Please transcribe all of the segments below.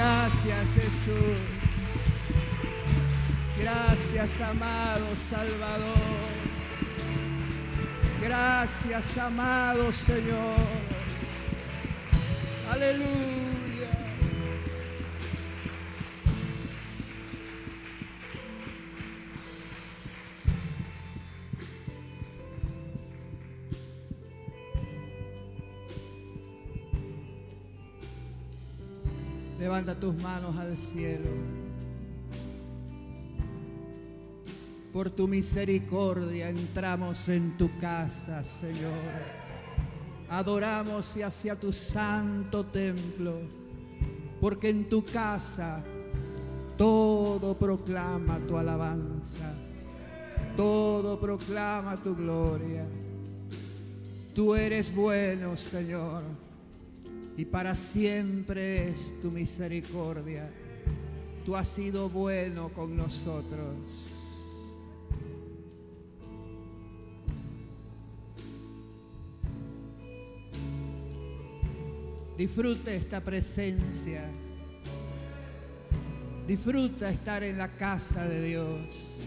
Gracias Jesús. Gracias amado Salvador. Gracias amado Señor. Aleluya. Levanta tus manos al cielo. Por tu misericordia entramos en tu casa, Señor. Adoramos y hacia tu santo templo, porque en tu casa todo proclama tu alabanza, todo proclama tu gloria. Tú eres bueno, Señor y para siempre es tu misericordia. Tú has sido bueno con nosotros. Disfrute esta presencia. Disfruta estar en la casa de Dios.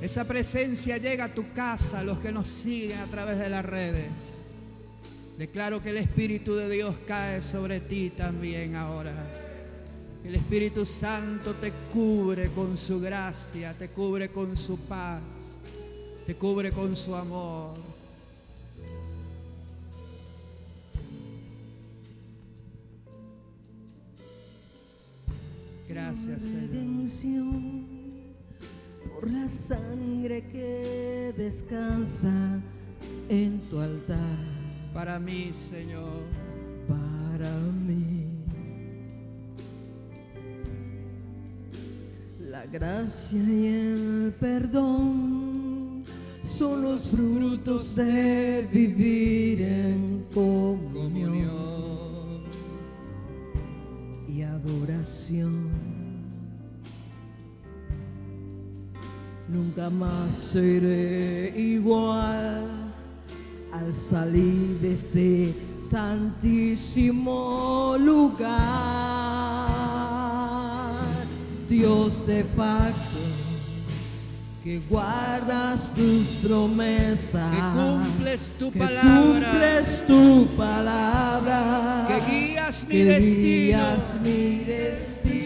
Esa presencia llega a tu casa, los que nos siguen a través de las redes. Declaro que el Espíritu de Dios cae sobre ti también ahora. El Espíritu Santo te cubre con su gracia, te cubre con su paz, te cubre con su amor. Gracias, Señor. Por la sangre que descansa en tu altar para mí, Señor. Para mí. La gracia y el perdón son los frutos de vivir en comunión y adoración. Nunca más seré igual al salir de este santísimo lugar. Dios de pacto, que guardas tus promesas, que cumples tu que palabra, cumples tu palabra, que guías mi que destino, guías mi destino,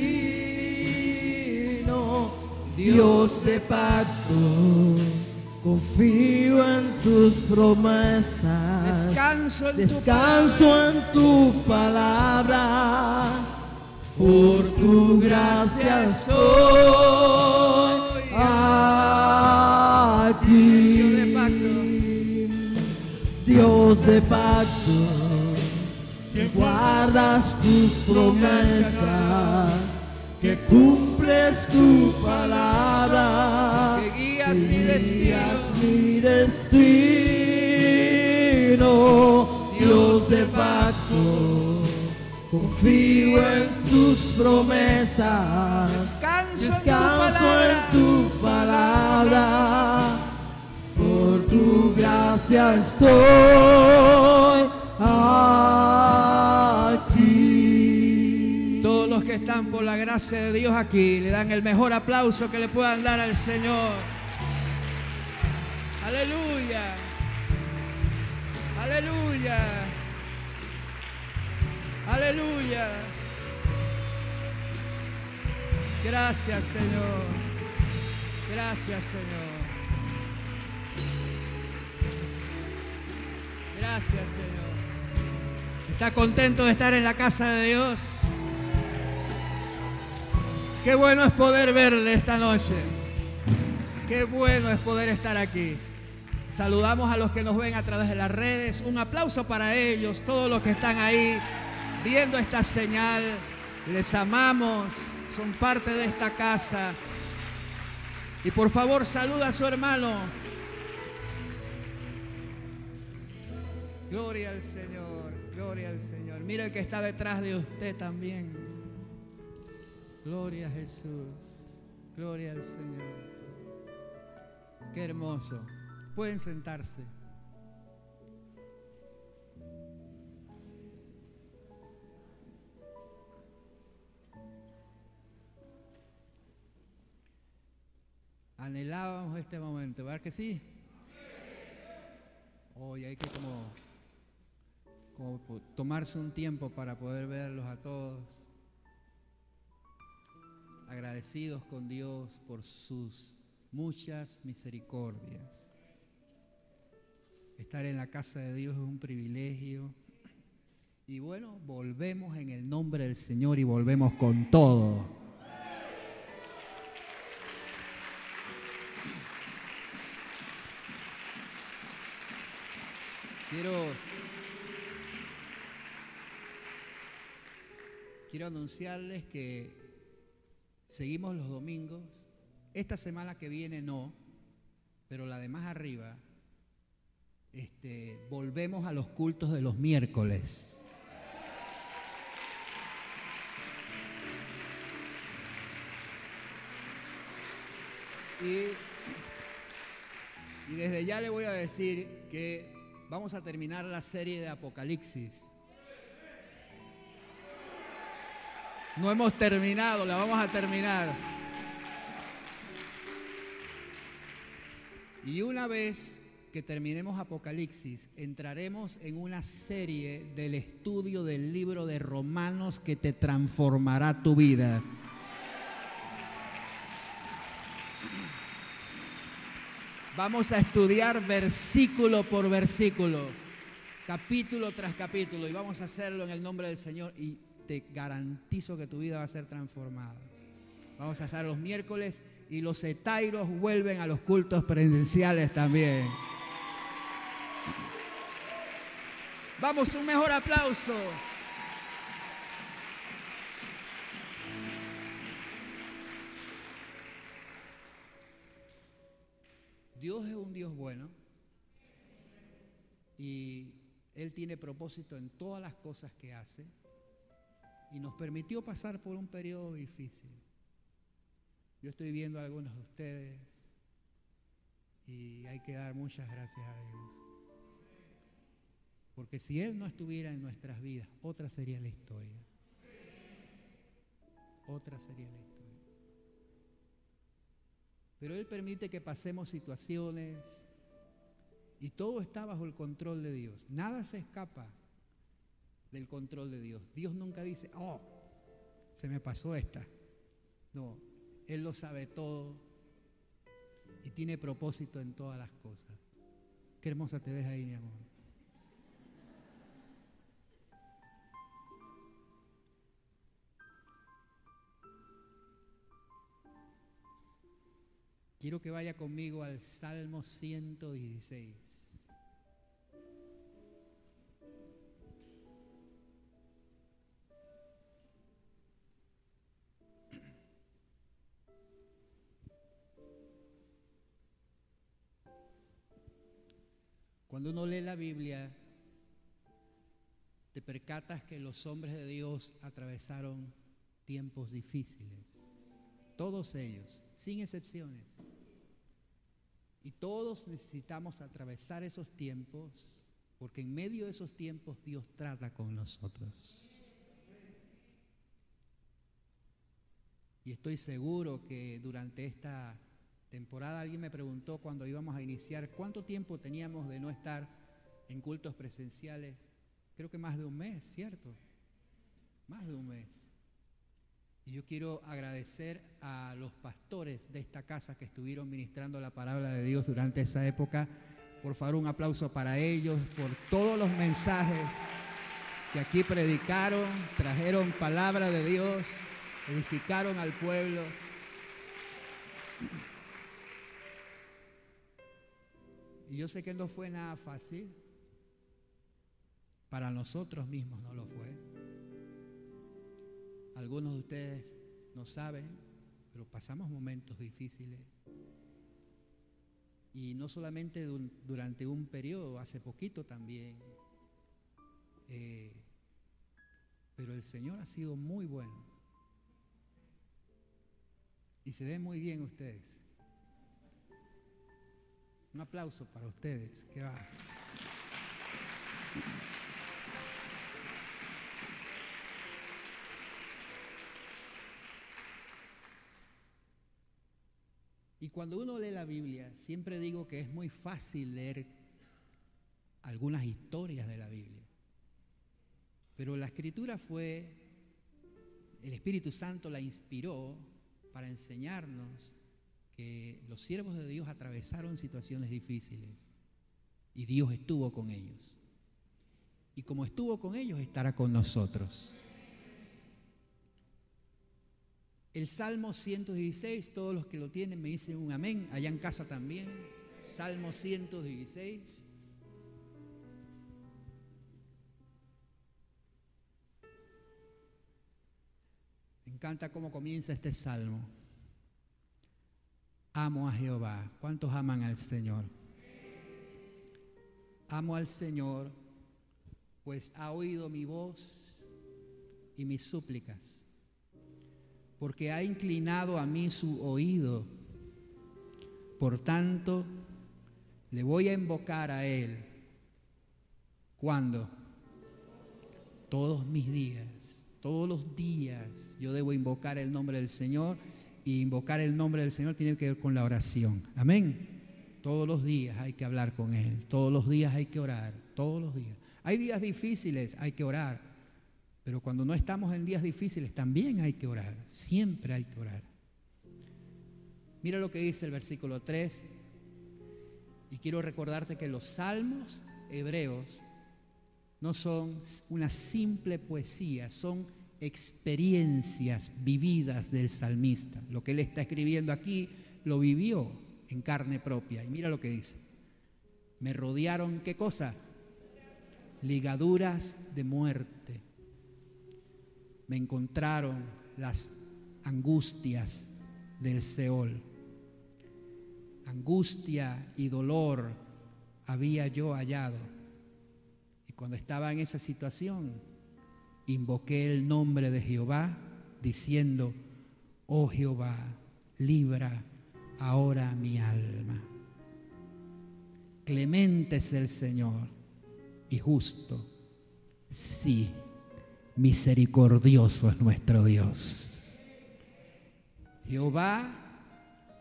Dios de pacto Confío en tus promesas. Descanso en, Descanso tu, palabra. en tu palabra. Por tu gracia estoy aquí. Dios de pacto. Dios de pacto. Que guardas tus promesas. Que cumples tu palabra mi destino. mi destino, Dios de pacto. Confío en tus promesas. Descanso, Descanso en, tu palabra. Por tu gracia estoy aquí. Todos los que están por la gracia de Dios aquí le dan el mejor aplauso que le puedan dar al Señor. Aleluya. Aleluya. Aleluya. Gracias Señor. Gracias Señor. Gracias Señor. ¿Está contento de estar en la casa de Dios? Qué bueno es poder verle esta noche. Qué bueno es poder estar aquí. Saludamos a los que nos ven a través de las redes. Un aplauso para ellos, todos los que están ahí viendo esta señal. Les amamos, son parte de esta casa. Y por favor, saluda a su hermano. Gloria al Señor, gloria al Señor. Mira el que está detrás de usted también. Gloria a Jesús, gloria al Señor. Qué hermoso. Pueden sentarse. Anhelábamos este momento, ¿verdad que sí? Hoy hay que como, como tomarse un tiempo para poder verlos a todos agradecidos con Dios por sus muchas misericordias. Estar en la casa de Dios es un privilegio. Y bueno, volvemos en el nombre del Señor y volvemos con todo. Quiero, quiero anunciarles que seguimos los domingos. Esta semana que viene no, pero la de más arriba, este, volvemos a los cultos de los miércoles. Y, y desde ya le voy a decir que vamos a terminar la serie de Apocalipsis. No hemos terminado, la vamos a terminar. Y una vez que terminemos Apocalipsis, entraremos en una serie del estudio del libro de Romanos que te transformará tu vida. Vamos a estudiar versículo por versículo, capítulo tras capítulo, y vamos a hacerlo en el nombre del Señor y te garantizo que tu vida va a ser transformada. Vamos a estar los miércoles y los etairos vuelven a los cultos presenciales también. Vamos, un mejor aplauso. Dios es un Dios bueno y Él tiene propósito en todas las cosas que hace y nos permitió pasar por un periodo difícil. Yo estoy viendo a algunos de ustedes y hay que dar muchas gracias a Dios. Porque si Él no estuviera en nuestras vidas, otra sería la historia. Otra sería la historia. Pero Él permite que pasemos situaciones y todo está bajo el control de Dios. Nada se escapa del control de Dios. Dios nunca dice, oh, se me pasó esta. No, Él lo sabe todo y tiene propósito en todas las cosas. Qué hermosa te ves ahí, mi amor. Quiero que vaya conmigo al Salmo 116. Cuando uno lee la Biblia, te percatas que los hombres de Dios atravesaron tiempos difíciles. Todos ellos, sin excepciones. Y todos necesitamos atravesar esos tiempos, porque en medio de esos tiempos Dios trata con nosotros. Y estoy seguro que durante esta temporada alguien me preguntó cuando íbamos a iniciar cuánto tiempo teníamos de no estar en cultos presenciales. Creo que más de un mes, ¿cierto? Más de un mes. Y yo quiero agradecer a los pastores de esta casa que estuvieron ministrando la palabra de Dios durante esa época. Por favor, un aplauso para ellos por todos los mensajes que aquí predicaron, trajeron palabra de Dios, edificaron al pueblo. Y yo sé que no fue nada fácil. Para nosotros mismos no lo fue. Algunos de ustedes no saben, pero pasamos momentos difíciles. Y no solamente durante un periodo, hace poquito también. Eh, pero el Señor ha sido muy bueno. Y se ven muy bien ustedes. Un aplauso para ustedes. Que va. Y cuando uno lee la Biblia, siempre digo que es muy fácil leer algunas historias de la Biblia. Pero la escritura fue, el Espíritu Santo la inspiró para enseñarnos que los siervos de Dios atravesaron situaciones difíciles y Dios estuvo con ellos. Y como estuvo con ellos, estará con nosotros. El Salmo 116, todos los que lo tienen me dicen un amén, allá en casa también. Salmo 116. Me encanta cómo comienza este salmo. Amo a Jehová. ¿Cuántos aman al Señor? Amo al Señor, pues ha oído mi voz y mis súplicas porque ha inclinado a mí su oído. Por tanto, le voy a invocar a Él. ¿Cuándo? Todos mis días, todos los días yo debo invocar el nombre del Señor y invocar el nombre del Señor tiene que ver con la oración. Amén. Todos los días hay que hablar con Él, todos los días hay que orar, todos los días. Hay días difíciles, hay que orar. Pero cuando no estamos en días difíciles, también hay que orar. Siempre hay que orar. Mira lo que dice el versículo 3. Y quiero recordarte que los salmos hebreos no son una simple poesía, son experiencias vividas del salmista. Lo que él está escribiendo aquí lo vivió en carne propia. Y mira lo que dice. Me rodearon, ¿qué cosa? Ligaduras de muerte me encontraron las angustias del Seol. Angustia y dolor había yo hallado. Y cuando estaba en esa situación, invoqué el nombre de Jehová diciendo, oh Jehová, libra ahora mi alma. Clemente es el Señor y justo. Sí misericordioso es nuestro Dios. Jehová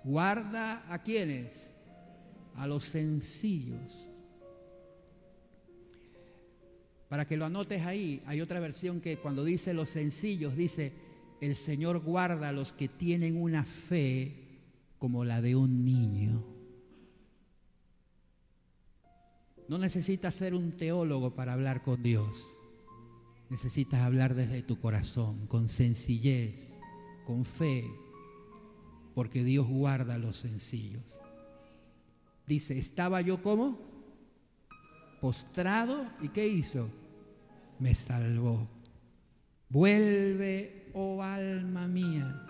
guarda a quienes? A los sencillos. Para que lo anotes ahí, hay otra versión que cuando dice los sencillos, dice, el Señor guarda a los que tienen una fe como la de un niño. No necesitas ser un teólogo para hablar con Dios. Necesitas hablar desde tu corazón, con sencillez, con fe, porque Dios guarda a los sencillos. Dice, estaba yo como postrado y ¿qué hizo? Me salvó. Vuelve, oh alma mía,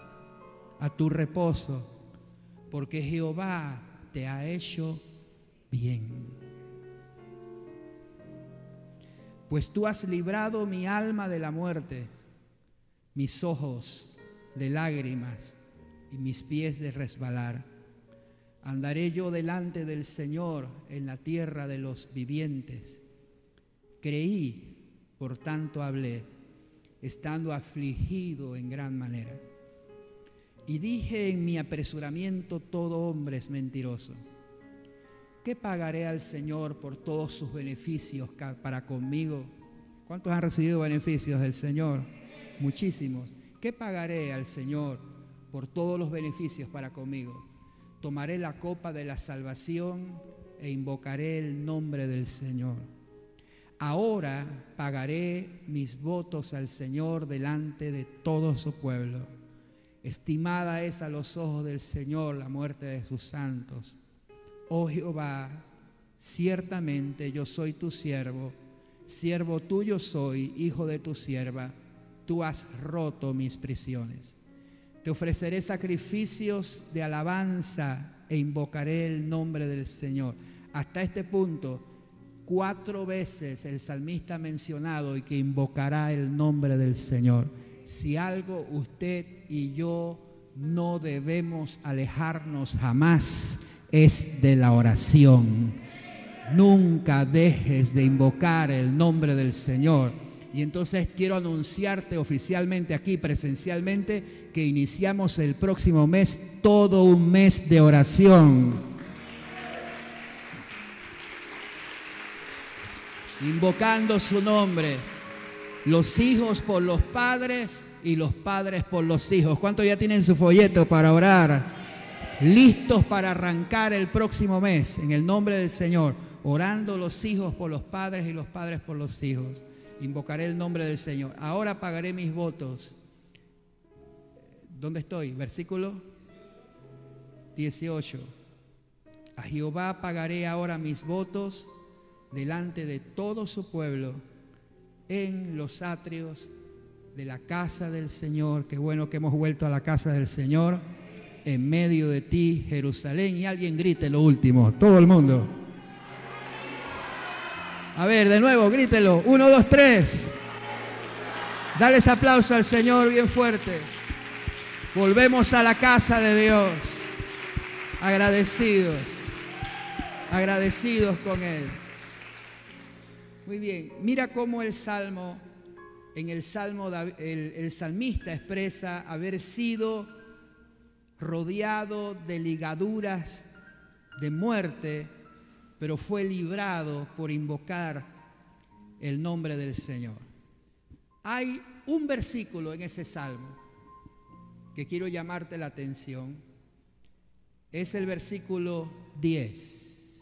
a tu reposo, porque Jehová te ha hecho bien pues tú has librado mi alma de la muerte, mis ojos de lágrimas y mis pies de resbalar. Andaré yo delante del Señor en la tierra de los vivientes. Creí, por tanto hablé, estando afligido en gran manera. Y dije en mi apresuramiento, todo hombre es mentiroso ¿qué pagaré al Señor por todos sus beneficios para conmigo? ¿Cuántos han recibido beneficios del Señor? Muchísimos. ¿Qué pagaré al Señor por todos los beneficios para conmigo? Tomaré la copa de la salvación e invocaré el nombre del Señor. Ahora pagaré mis votos al Señor delante de todo su pueblo. Estimada es a los ojos del Señor la muerte de sus santos oh Jehová, ciertamente yo soy tu siervo, siervo tuyo soy, hijo de tu sierva, tú has roto mis prisiones. Te ofreceré sacrificios de alabanza e invocaré el nombre del Señor. Hasta este punto, cuatro veces el salmista ha mencionado y que invocará el nombre del Señor. Si algo usted y yo no debemos alejarnos jamás es de la oración. Nunca dejes de invocar el nombre del Señor Y entonces quiero anunciarte oficialmente aquí, presencialmente, que iniciamos el próximo mes todo un mes de oración. Invocando su nombre, los hijos por los padres y los padres por los hijos. ¿Cuántos ya tienen su folleto para orar? Listos para arrancar el próximo mes en el nombre del Señor, orando los hijos por los padres y los padres por los hijos invocaré el nombre del Señor. Ahora pagaré mis votos. ¿Dónde estoy? Versículo 18. A Jehová pagaré ahora mis votos delante de todo su pueblo en los atrios de la casa del Señor. Qué bueno que hemos vuelto a la casa del Señor en medio de ti, Jerusalén. Y alguien grite lo último, todo el mundo. A ver, de nuevo, grítelo. Uno, dos, tres. Dale aplauso al Señor bien fuerte. Volvemos a la casa de Dios. Agradecidos. Agradecidos con Él. Muy bien. Mira cómo el Salmo, en el Salmo, el salmista expresa haber sido rodeado de ligaduras de muerte pero fue librado por invocar el nombre del Señor. Hay un versículo en ese salmo que quiero llamarte la atención. Es el versículo 10.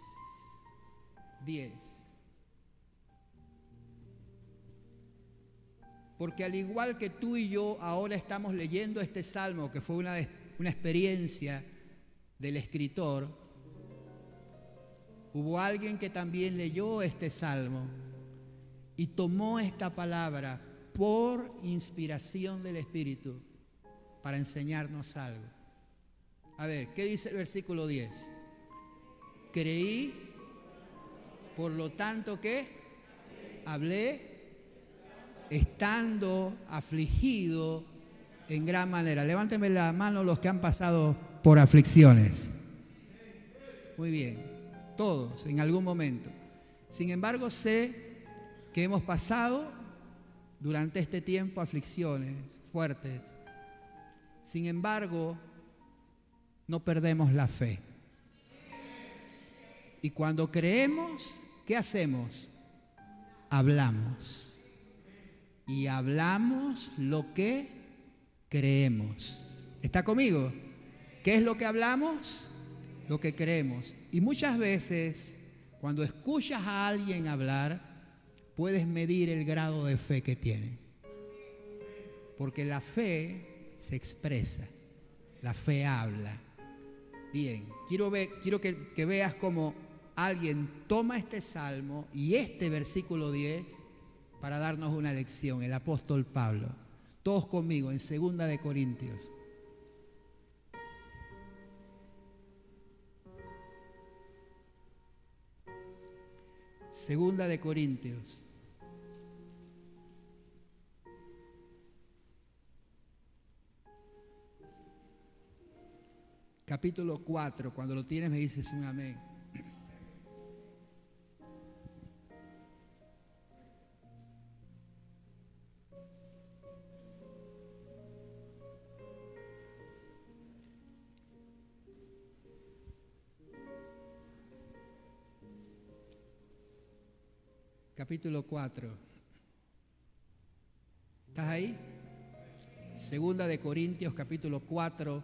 10. Porque al igual que tú y yo ahora estamos leyendo este salmo, que fue una, una experiencia del escritor, Hubo alguien que también leyó este salmo y tomó esta palabra por inspiración del Espíritu para enseñarnos algo. A ver, ¿qué dice el versículo 10? Creí, por lo tanto que hablé estando afligido en gran manera. Levánteme la mano los que han pasado por aflicciones. Muy bien todos en algún momento. Sin embargo, sé que hemos pasado durante este tiempo aflicciones fuertes. Sin embargo, no perdemos la fe. Y cuando creemos, ¿qué hacemos? Hablamos. Y hablamos lo que creemos. ¿Está conmigo? ¿Qué es lo que hablamos? lo que creemos. Y muchas veces, cuando escuchas a alguien hablar, puedes medir el grado de fe que tiene. Porque la fe se expresa, la fe habla. Bien, quiero, ver, quiero que, que veas cómo alguien toma este salmo y este versículo 10 para darnos una lección, el apóstol Pablo. Todos conmigo en Segunda de Corintios. Segunda de Corintios. Capítulo 4, cuando lo tienes me dices un amén. Capítulo 4. ¿Estás ahí? Segunda de Corintios capítulo 4,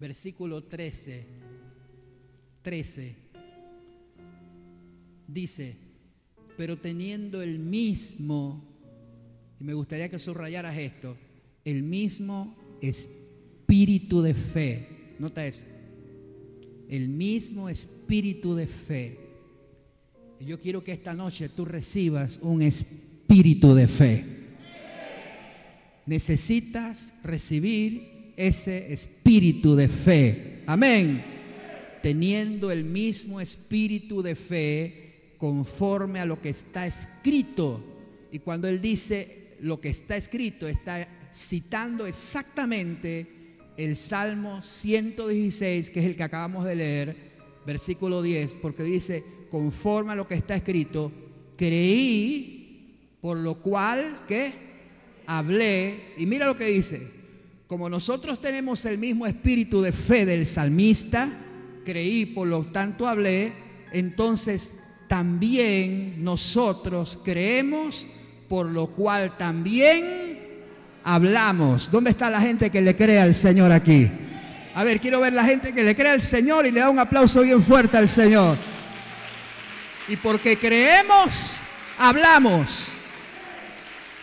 versículo 13. 13. Dice, pero teniendo el mismo, y me gustaría que subrayaras esto, el mismo espíritu de fe. Nota eso. El mismo espíritu de fe yo quiero que esta noche tú recibas un espíritu de fe. Necesitas recibir ese espíritu de fe. Amén. Teniendo el mismo espíritu de fe conforme a lo que está escrito. Y cuando él dice lo que está escrito, está citando exactamente el Salmo 116, que es el que acabamos de leer, versículo 10, porque dice, conforme a lo que está escrito, creí Por lo cual, ¿qué? Hablé. Y mira lo que dice. Como nosotros tenemos el mismo espíritu de fe del salmista, creí, por lo tanto hablé, entonces también nosotros creemos, por lo cual también hablamos. ¿Dónde está la gente que le cree al Señor aquí? A ver, quiero ver la gente que le cree al Señor y le da un aplauso bien fuerte al Señor. Y porque creemos, hablamos.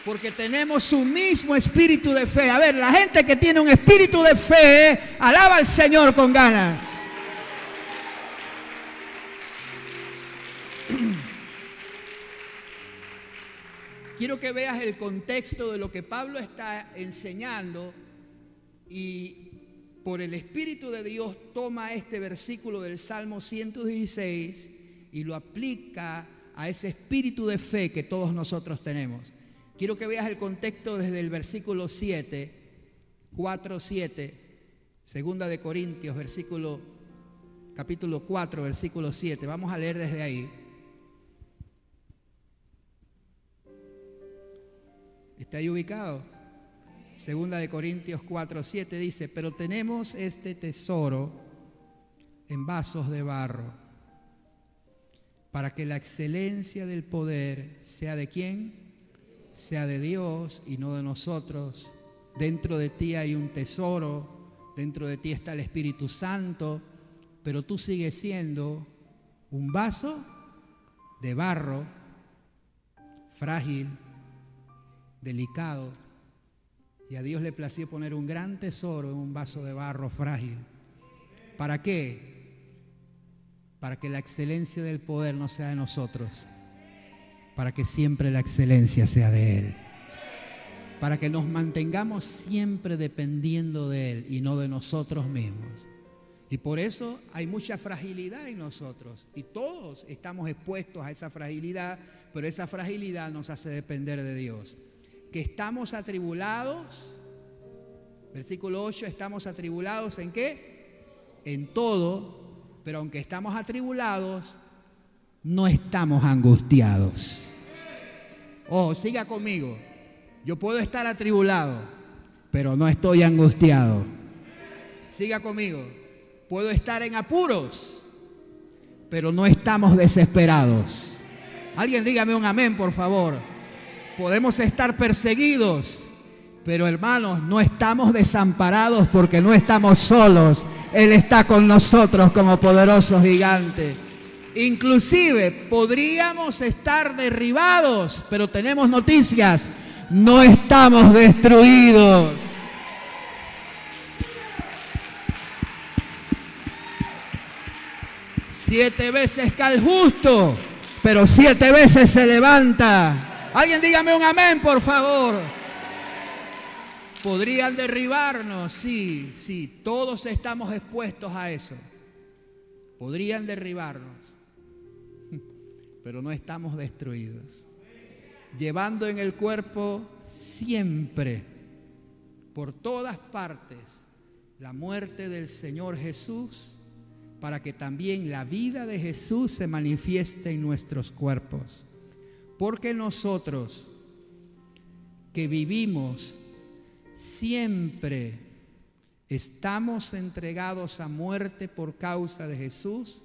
Porque tenemos un mismo espíritu de fe. A ver, la gente que tiene un espíritu de fe, alaba al Señor con ganas. Quiero que veas el contexto de lo que Pablo está enseñando y por el Espíritu de Dios toma este versículo del Salmo 116 y lo aplica a ese espíritu de fe que todos nosotros tenemos. Quiero que veas el contexto desde el versículo 7, 4, 7, segunda Corintios, versículo, capítulo 4, versículo 7. Vamos a leer desde ahí. ¿Está ahí ubicado? Segunda de Corintios 4, 7 dice, pero tenemos este tesoro en vasos de barro, para que la excelencia del poder sea de quién? Sea de Dios y no de nosotros. Dentro de ti hay un tesoro, dentro de ti está el Espíritu Santo, pero tú sigues siendo un vaso de barro frágil delicado. Y a Dios le plació poner un gran tesoro en un vaso de barro frágil. ¿Para qué? Para que la excelencia del poder no sea de nosotros. Para que siempre la excelencia sea de Él. Para que nos mantengamos siempre dependiendo de Él y no de nosotros mismos. Y por eso hay mucha fragilidad en nosotros. Y todos estamos expuestos a esa fragilidad, pero esa fragilidad nos hace depender de Dios que estamos atribulados. Versículo 8, estamos atribulados en qué? En todo, pero aunque estamos atribulados, no estamos angustiados. Oh, siga conmigo. Yo puedo estar atribulado, pero no estoy angustiado. Siga conmigo. Puedo estar en apuros, pero no estamos desesperados. Alguien dígame un amén, por favor. Podemos estar perseguidos, pero hermanos, no estamos desamparados porque no estamos solos. Él está con nosotros como poderoso gigante. Inclusive podríamos estar derribados, pero tenemos noticias. No estamos destruidos. Siete veces cae el justo, pero siete veces se levanta. Alguien dígame un amén, por favor. Podrían derribarnos, sí, sí, todos estamos expuestos a eso. Podrían derribarnos, pero no estamos destruidos. Llevando en el cuerpo siempre, por todas partes, la muerte del Señor Jesús, para que también la vida de Jesús se manifieste en nuestros cuerpos. Porque nosotros que vivimos siempre estamos entregados a muerte por causa de Jesús,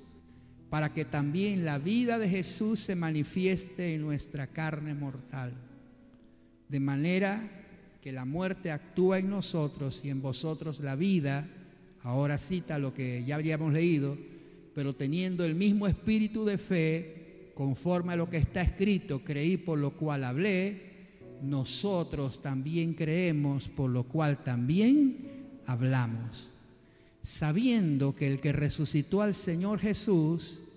para que también la vida de Jesús se manifieste en nuestra carne mortal. De manera que la muerte actúa en nosotros y en vosotros la vida, ahora cita lo que ya habríamos leído, pero teniendo el mismo espíritu de fe, conforme a lo que está escrito, creí por lo cual hablé, nosotros también creemos por lo cual también hablamos, sabiendo que el que resucitó al Señor Jesús,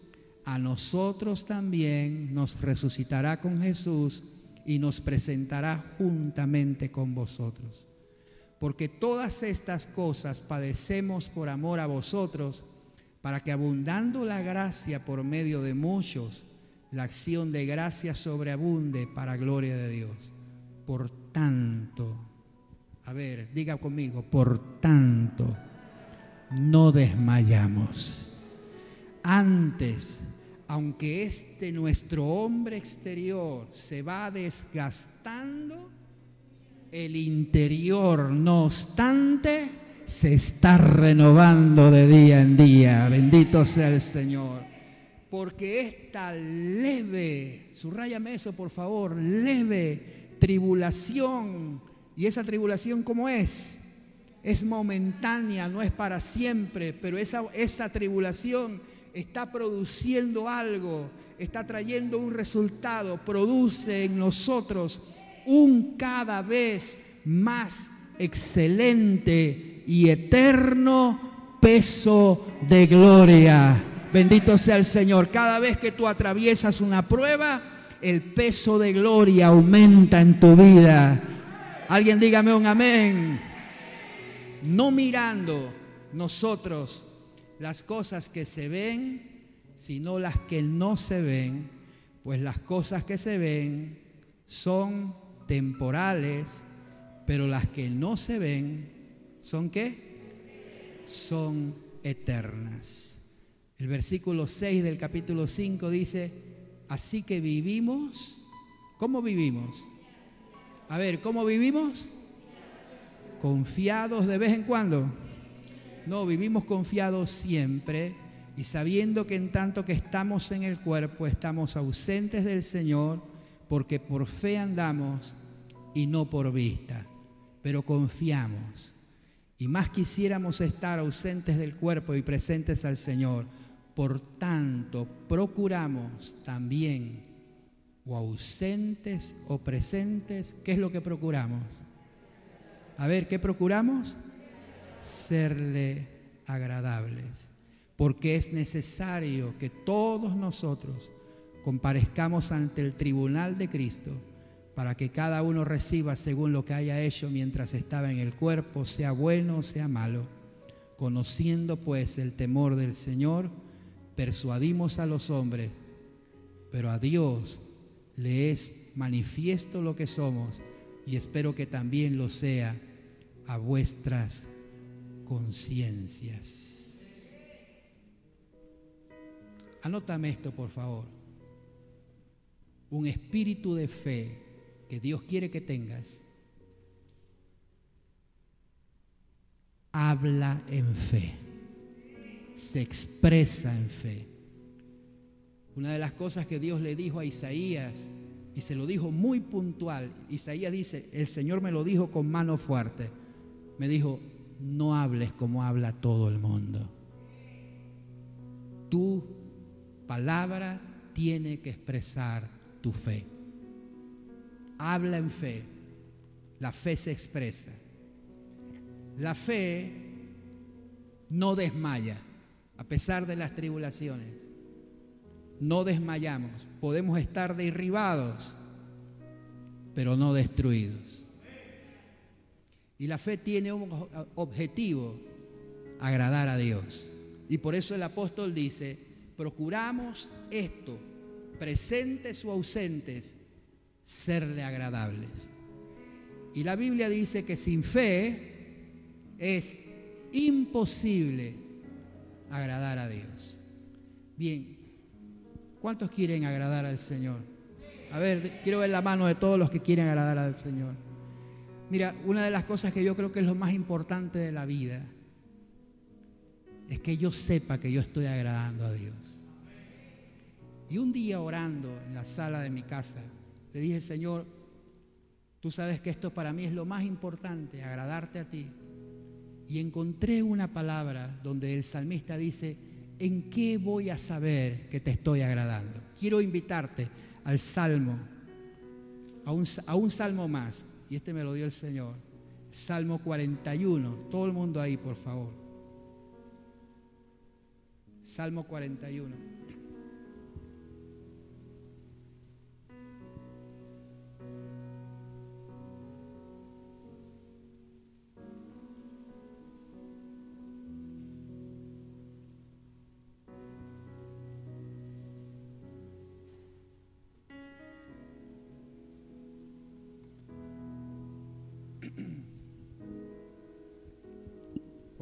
a nosotros también nos resucitará con Jesús y nos presentará juntamente con vosotros. Porque todas estas cosas padecemos por amor a vosotros, para que abundando la gracia por medio de muchos, la acción de gracia sobreabunde para gloria de Dios. Por tanto, a ver, diga conmigo, por tanto, no desmayamos. Antes, aunque este nuestro hombre exterior se va desgastando, el interior, no obstante, se está renovando de día en día. Bendito sea el Señor. Porque esta leve, subrayame eso por favor, leve tribulación, y esa tribulación como es, es momentánea, no es para siempre, pero esa, esa tribulación está produciendo algo, está trayendo un resultado, produce en nosotros un cada vez más excelente y eterno peso de gloria. Bendito sea el Señor. Cada vez que tú atraviesas una prueba, el peso de gloria aumenta en tu vida. Alguien dígame un amén. No mirando nosotros las cosas que se ven, sino las que no se ven, pues las cosas que se ven son temporales, pero las que no se ven son qué? Son eternas. El versículo 6 del capítulo 5 dice, así que vivimos, ¿cómo vivimos? A ver, ¿cómo vivimos? Confiados de vez en cuando. No, vivimos confiados siempre y sabiendo que en tanto que estamos en el cuerpo estamos ausentes del Señor porque por fe andamos y no por vista, pero confiamos. Y más quisiéramos estar ausentes del cuerpo y presentes al Señor. Por tanto, procuramos también, o ausentes o presentes, ¿qué es lo que procuramos? A ver, ¿qué procuramos? Serle agradables. Porque es necesario que todos nosotros comparezcamos ante el tribunal de Cristo para que cada uno reciba según lo que haya hecho mientras estaba en el cuerpo, sea bueno o sea malo. Conociendo pues el temor del Señor, persuadimos a los hombres, pero a Dios le es manifiesto lo que somos y espero que también lo sea a vuestras conciencias. Anótame esto, por favor. Un espíritu de fe que Dios quiere que tengas, habla en fe, se expresa en fe. Una de las cosas que Dios le dijo a Isaías, y se lo dijo muy puntual, Isaías dice, el Señor me lo dijo con mano fuerte, me dijo, no hables como habla todo el mundo. Tu palabra tiene que expresar tu fe habla en fe. La fe se expresa. La fe no desmaya, a pesar de las tribulaciones. No desmayamos. Podemos estar derribados, pero no destruidos. Y la fe tiene un objetivo, agradar a Dios. Y por eso el apóstol dice, procuramos esto, presentes o ausentes, serle agradables. Y la Biblia dice que sin fe es imposible agradar a Dios. Bien, ¿cuántos quieren agradar al Señor? A ver, quiero ver la mano de todos los que quieren agradar al Señor. Mira, una de las cosas que yo creo que es lo más importante de la vida es que yo sepa que yo estoy agradando a Dios. Y un día orando en la sala de mi casa, le dije, Señor, tú sabes que esto para mí es lo más importante, agradarte a ti. Y encontré una palabra donde el salmista dice, ¿en qué voy a saber que te estoy agradando? Quiero invitarte al salmo, a un, salmo más, y este me lo dio el Señor, Salmo 41, todo el mundo ahí, por favor. Salmo 41.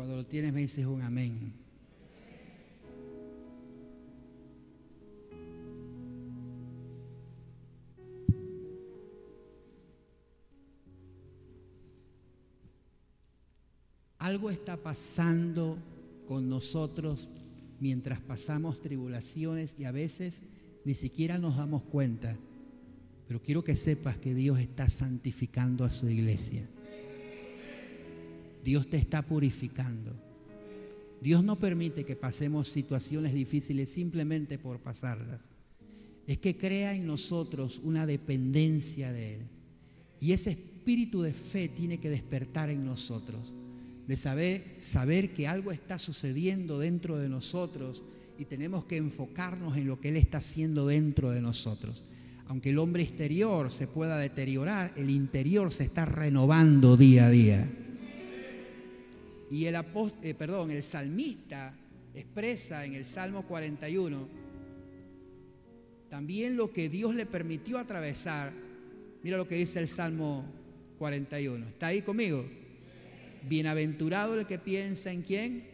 Cuando lo tienes me dices un amén. Algo está pasando con nosotros mientras pasamos tribulaciones y a veces ni siquiera nos damos cuenta. Pero quiero que sepas que Dios está santificando a su iglesia. Dios te está purificando. Dios no permite que pasemos situaciones difíciles simplemente por pasarlas. Es que crea en nosotros una dependencia de Él. Y ese espíritu de fe tiene que despertar en nosotros. De saber, saber que algo está sucediendo dentro de nosotros y tenemos que enfocarnos en lo que Él está haciendo dentro de nosotros. Aunque el hombre exterior se pueda deteriorar, el interior se está renovando día a día. Y el, eh, perdón, el salmista expresa en el Salmo 41 también lo que Dios le permitió atravesar. Mira lo que dice el Salmo 41. ¿Está ahí conmigo? Bienaventurado el que piensa en quién?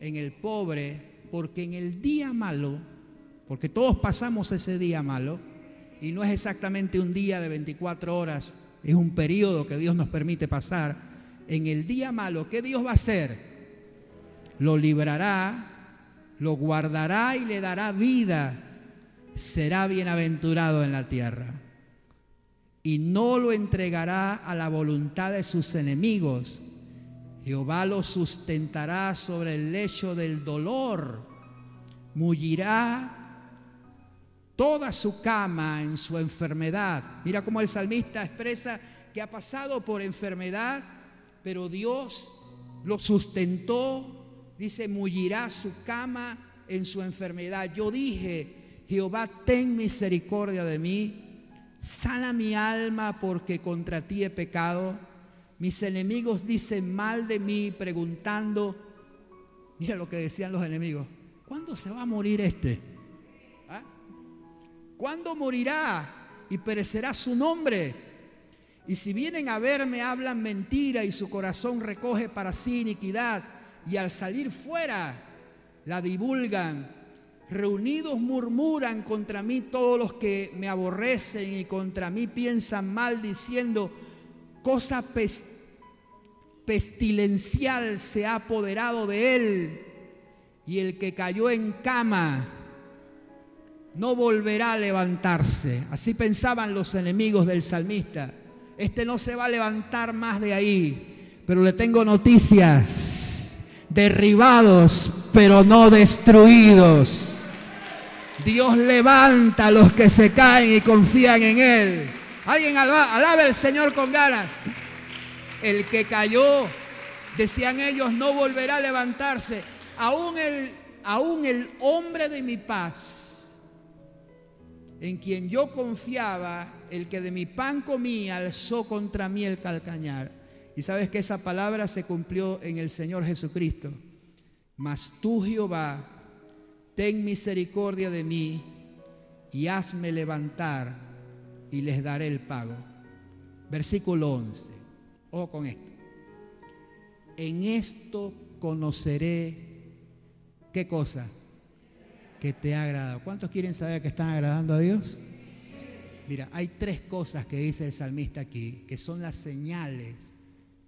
En el pobre, porque en el día malo, porque todos pasamos ese día malo, y no es exactamente un día de 24 horas, es un periodo que Dios nos permite pasar en el día malo, ¿qué Dios va a hacer? Lo librará, lo guardará y le dará vida. Será bienaventurado en la tierra. Y no lo entregará a la voluntad de sus enemigos. Jehová lo sustentará sobre el lecho del dolor. Mullirá toda su cama en su enfermedad. Mira cómo el salmista expresa que ha pasado por enfermedad pero Dios lo sustentó, dice, mullirá su cama en su enfermedad. Yo dije, Jehová, ten misericordia de mí, sana mi alma porque contra ti he pecado. Mis enemigos dicen mal de mí preguntando, mira lo que decían los enemigos, ¿cuándo se va a morir este? ¿Ah? ¿Cuándo morirá y perecerá su nombre? Y si vienen a verme, hablan mentira y su corazón recoge para sí iniquidad. Y al salir fuera, la divulgan. Reunidos murmuran contra mí todos los que me aborrecen y contra mí piensan mal diciendo, cosa pestilencial se ha apoderado de él. Y el que cayó en cama no volverá a levantarse. Así pensaban los enemigos del salmista. Este no se va a levantar más de ahí. Pero le tengo noticias. Derribados, pero no destruidos. Dios levanta a los que se caen y confían en Él. Alguien alabe al Señor con ganas. El que cayó, decían ellos, no volverá a levantarse. Aún el, aún el hombre de mi paz, en quien yo confiaba, el que de mi pan comía alzó contra mí el calcañar. Y sabes que esa palabra se cumplió en el Señor Jesucristo. Mas tú, Jehová, ten misericordia de mí y hazme levantar y les daré el pago. Versículo 11. Ojo con esto. En esto conoceré qué cosa que te ha agradado. ¿Cuántos quieren saber que están agradando a Dios? Mira, hay tres cosas que dice el salmista aquí, que son las señales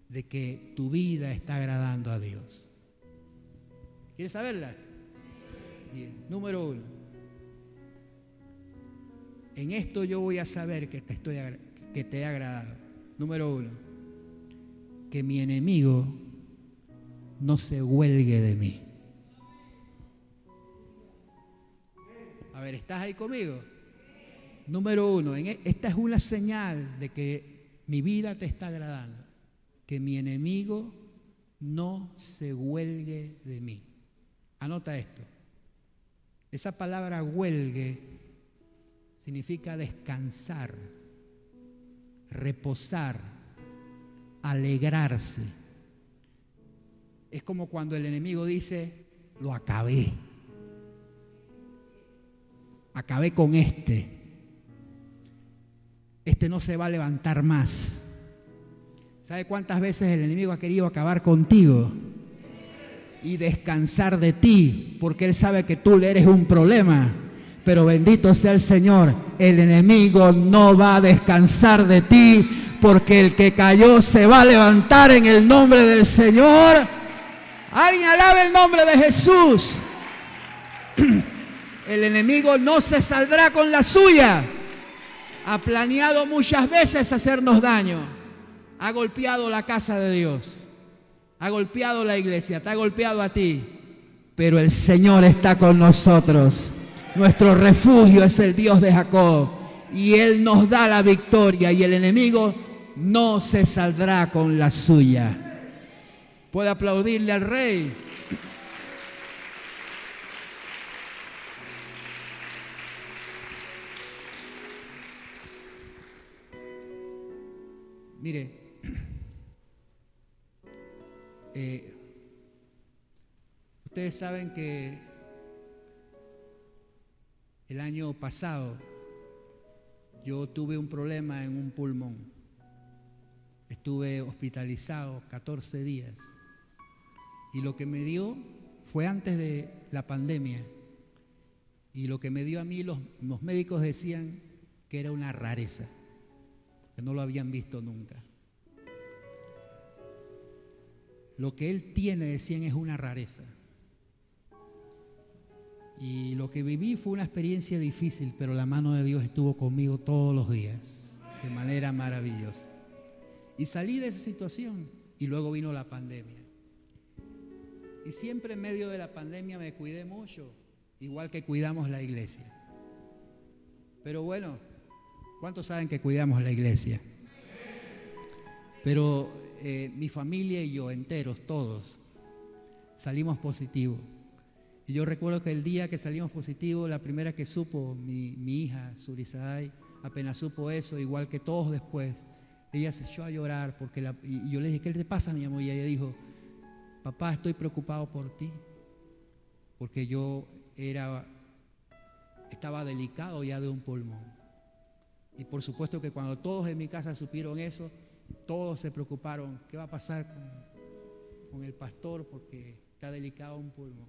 de que tu vida está agradando a Dios. ¿Quieres saberlas? Bien, número uno. En esto yo voy a saber que te, estoy, que te he agradado. Número uno, que mi enemigo no se huelgue de mí. A ver, ¿estás ahí conmigo? Número uno, e, esta es una señal de que mi vida te está agradando, que mi enemigo no se huelgue de mí. Anota esto. Esa palabra huelgue significa descansar, reposar, alegrarse. Es como cuando el enemigo dice, lo acabé. Acabé con este este no se va a levantar más. ¿Sabe cuántas veces el enemigo ha querido acabar contigo? Y descansar de ti, porque él sabe que tú le eres un problema. Pero bendito sea el Señor, el enemigo no va a descansar de ti porque el que cayó se va a levantar en el nombre del Señor. Alguien alabe el nombre de Jesús. El enemigo no se saldrá con la suya. Ha planeado muchas veces hacernos daño. Ha golpeado la casa de Dios. Ha golpeado la iglesia. Te ha golpeado a ti. Pero el Señor está con nosotros. Nuestro refugio es el Dios de Jacob. Y Él nos da la victoria. Y el enemigo no se saldrá con la suya. Puede aplaudirle al rey. Mire, eh, ustedes saben que el año pasado yo tuve un problema en un pulmón. Estuve hospitalizado 14 días. Y lo que me dio fue antes de la pandemia. Y lo que me dio a mí los, los médicos decían que era una rareza que no lo habían visto nunca. Lo que él tiene, decían, es una rareza. Y lo que viví fue una experiencia difícil, pero la mano de Dios estuvo conmigo todos los días, de manera maravillosa. Y salí de esa situación y luego vino la pandemia. Y siempre en medio de la pandemia me cuidé mucho, igual que cuidamos la iglesia. Pero bueno, ¿Cuántos saben que cuidamos la iglesia? Pero eh, mi familia y yo, enteros, todos, salimos positivos. Y yo recuerdo que el día que salimos positivos, la primera que supo mi, hija, Surisaday, apenas supo eso, igual que todos después, ella se echó a llorar porque y yo le dije, ¿qué te pasa, mi amor? Y ella dijo, papá, estoy preocupado por ti, porque yo era, estaba delicado ya de un pulmón. Y por supuesto que cuando todos en mi casa supieron eso, todos se preocuparon, ¿qué va a pasar con, el pastor? Porque está delicado un pulmón.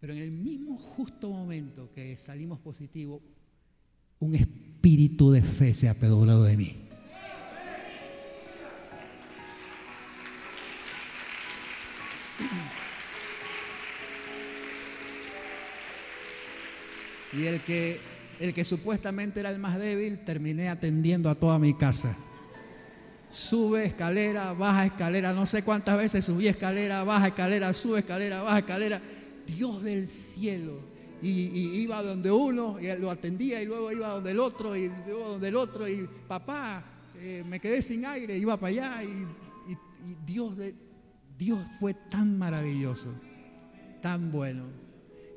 Pero en el mismo justo momento que salimos positivos, un espíritu de fe se apedrado de mí. Y el que el que supuestamente era el más débil, terminé atendiendo a toda mi casa. Sube escalera, baja escalera, no sé cuántas veces subí escalera, baja escalera, sube escalera, baja escalera. Dios del cielo. Y, iba donde uno y lo atendía y luego iba donde el otro y luego donde el otro y papá, eh, me quedé sin aire, iba para allá y, Dios, Dios fue tan maravilloso, tan bueno.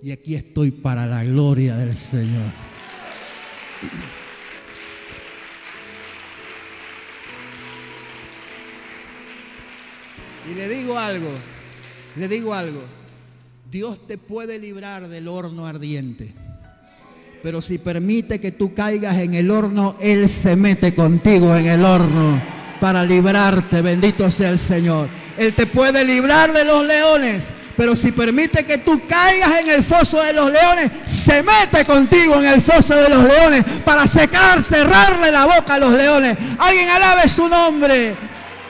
Y aquí estoy para la gloria del Señor. Y le digo algo, le digo algo, Dios te puede librar del horno ardiente. Pero si permite que tú caigas en el horno, Él se mete contigo en el horno para librarte. Bendito sea el Señor. Él te puede librar de los leones, pero si permite que tú caigas en el foso de los leones, se mete contigo en el foso de los leones para secar, cerrarle la boca a los leones. Alguien alabe su nombre.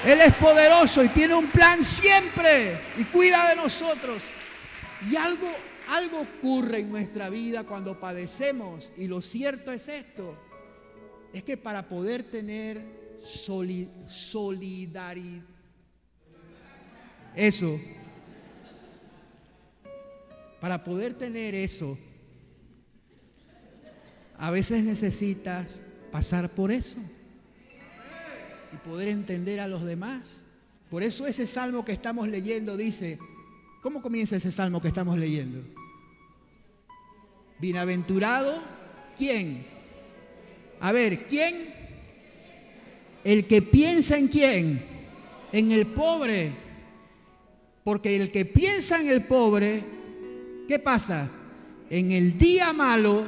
Él es poderoso y tiene un plan siempre y cuida de nosotros. Y algo, algo ocurre en nuestra vida cuando padecemos y lo cierto es esto, es que para poder tener solidaridad, eso, para poder tener eso, a veces necesitas pasar por eso y poder entender a los demás. Por eso ese salmo que estamos leyendo dice, ¿cómo comienza ese salmo que estamos leyendo? Bienaventurado, ¿quién? A ver, ¿quién? El que piensa en quién? En el pobre. Porque el que piensa en el pobre ¿Qué pasa? En el día malo,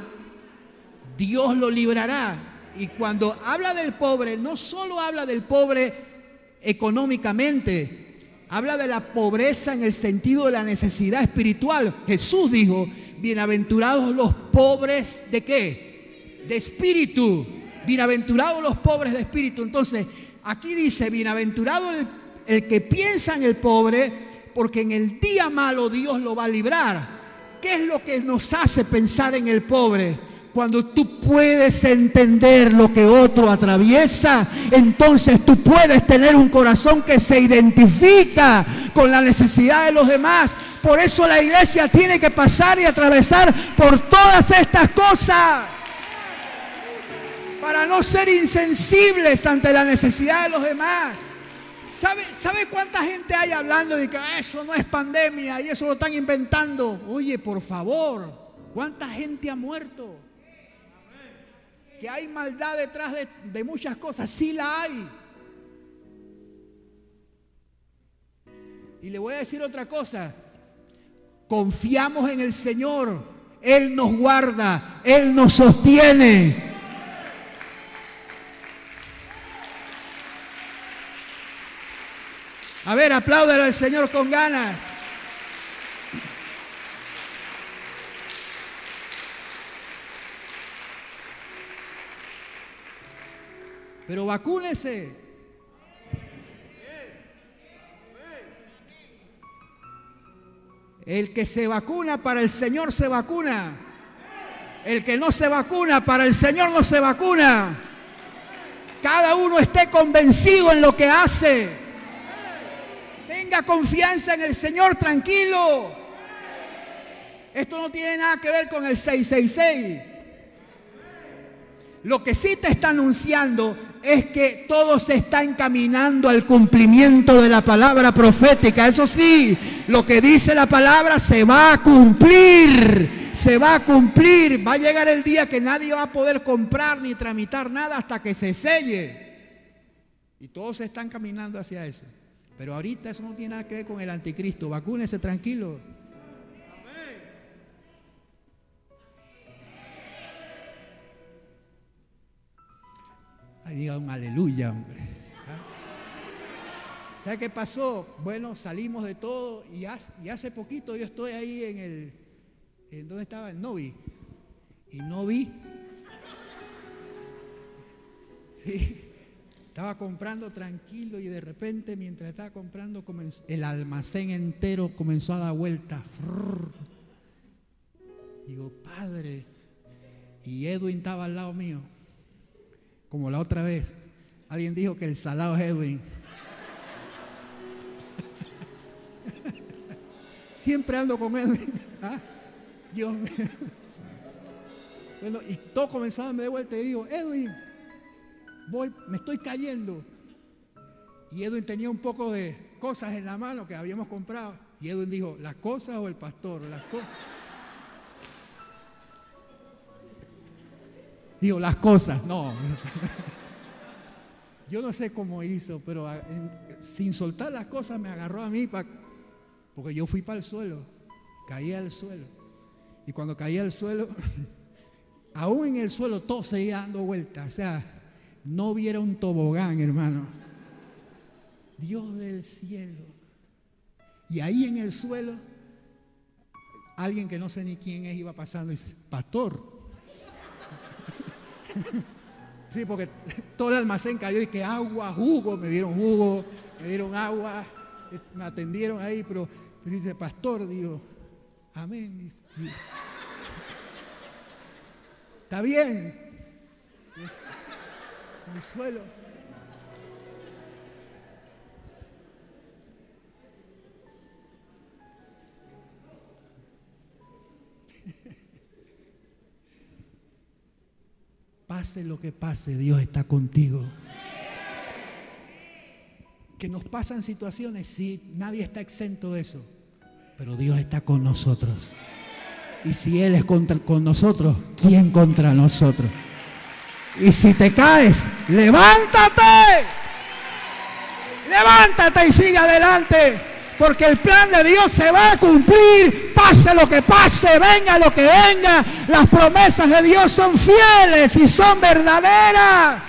Dios lo librará. Y cuando habla del pobre, no solo habla del pobre económicamente, habla de la pobreza en el sentido de la necesidad espiritual. Jesús dijo, bienaventurados los pobres de qué? De espíritu. Bienaventurados los pobres de espíritu. Entonces, aquí dice, bienaventurado el, el que piensa en el pobre, porque en el día malo Dios lo va a librar. ¿Qué es lo que nos hace pensar en el pobre? Cuando tú puedes entender lo que otro atraviesa, entonces tú puedes tener un corazón que se identifica con la necesidad de los demás. Por eso la iglesia tiene que pasar y atravesar por todas estas cosas. Para no ser insensibles ante la necesidad de los demás. ¿Sabe, ¿Sabe cuánta gente hay hablando de que ah, eso no es pandemia y eso lo están inventando? Oye, por favor, ¿cuánta gente ha muerto? Que hay maldad detrás de, de muchas cosas, sí la hay. Y le voy a decir otra cosa. Confiamos en el Señor. Él nos guarda. Él nos sostiene. A ver, apláudale al Señor con ganas. Pero vacúnese. El que se vacuna para el Señor se vacuna. El que no se vacuna para el Señor no se vacuna. Cada uno esté convencido en lo que hace. Tenga confianza en el Señor, tranquilo. Esto no tiene nada que ver con el 666. Lo que sí te está anunciando es que todo se está encaminando al cumplimiento de la palabra profética. Eso sí, lo que dice la palabra se va a cumplir. Se va a cumplir. Va a llegar el día que nadie va a poder comprar ni tramitar nada hasta que se selle. Y todos se están caminando hacia eso. Pero ahorita eso no tiene nada que ver con el anticristo. Vacúnese tranquilo. Ahí diga un aleluya, hombre. ¿Ah? ¿Sabe qué pasó? Bueno, salimos de todo y hace, poquito yo estoy ahí en el, en donde estaba el Novi. Y no vi. Sí, estaba comprando tranquilo y de repente mientras estaba comprando el almacén entero comenzó a dar vueltas. Digo, padre. Y Edwin estaba al lado mío. Como la otra vez. Alguien dijo que el salado es Edwin. Siempre ando con Edwin. ¿Ah? Dios mío. Bueno, y todo comenzaba a me de vuelta y digo, Edwin, voy, me estoy cayendo. Y Edwin tenía un poco de cosas en la mano que habíamos comprado. Y Edwin dijo, ¿las cosas o el pastor? Las cosas. Digo, las cosas, no. Yo no sé cómo hizo, pero sin soltar las cosas me agarró a mí porque yo fui para el suelo, caí al suelo. Y cuando caí al suelo, aún en el suelo todo seguía dando vueltas. O sea, no viera un tobogán, hermano. Dios del cielo. Y ahí en el suelo, alguien que no sé ni quién es iba pasando dice, pastor, Sí, porque todo el almacén cayó y que agua, jugo, me dieron jugo, me dieron agua, me atendieron ahí, pero, pero dice, pastor, digo, amén. Está bien. El suelo. Pase lo que pase, Dios está contigo. Que nos pasan situaciones, sí, nadie está exento de eso, pero Dios está con nosotros. Y si Él es contra, con nosotros, ¿quién contra nosotros? Y si te caes, levántate. Levántate y sigue adelante porque el plan de Dios se va a cumplir, pase lo que pase, venga lo que venga. Las promesas de Dios son fieles y son verdaderas.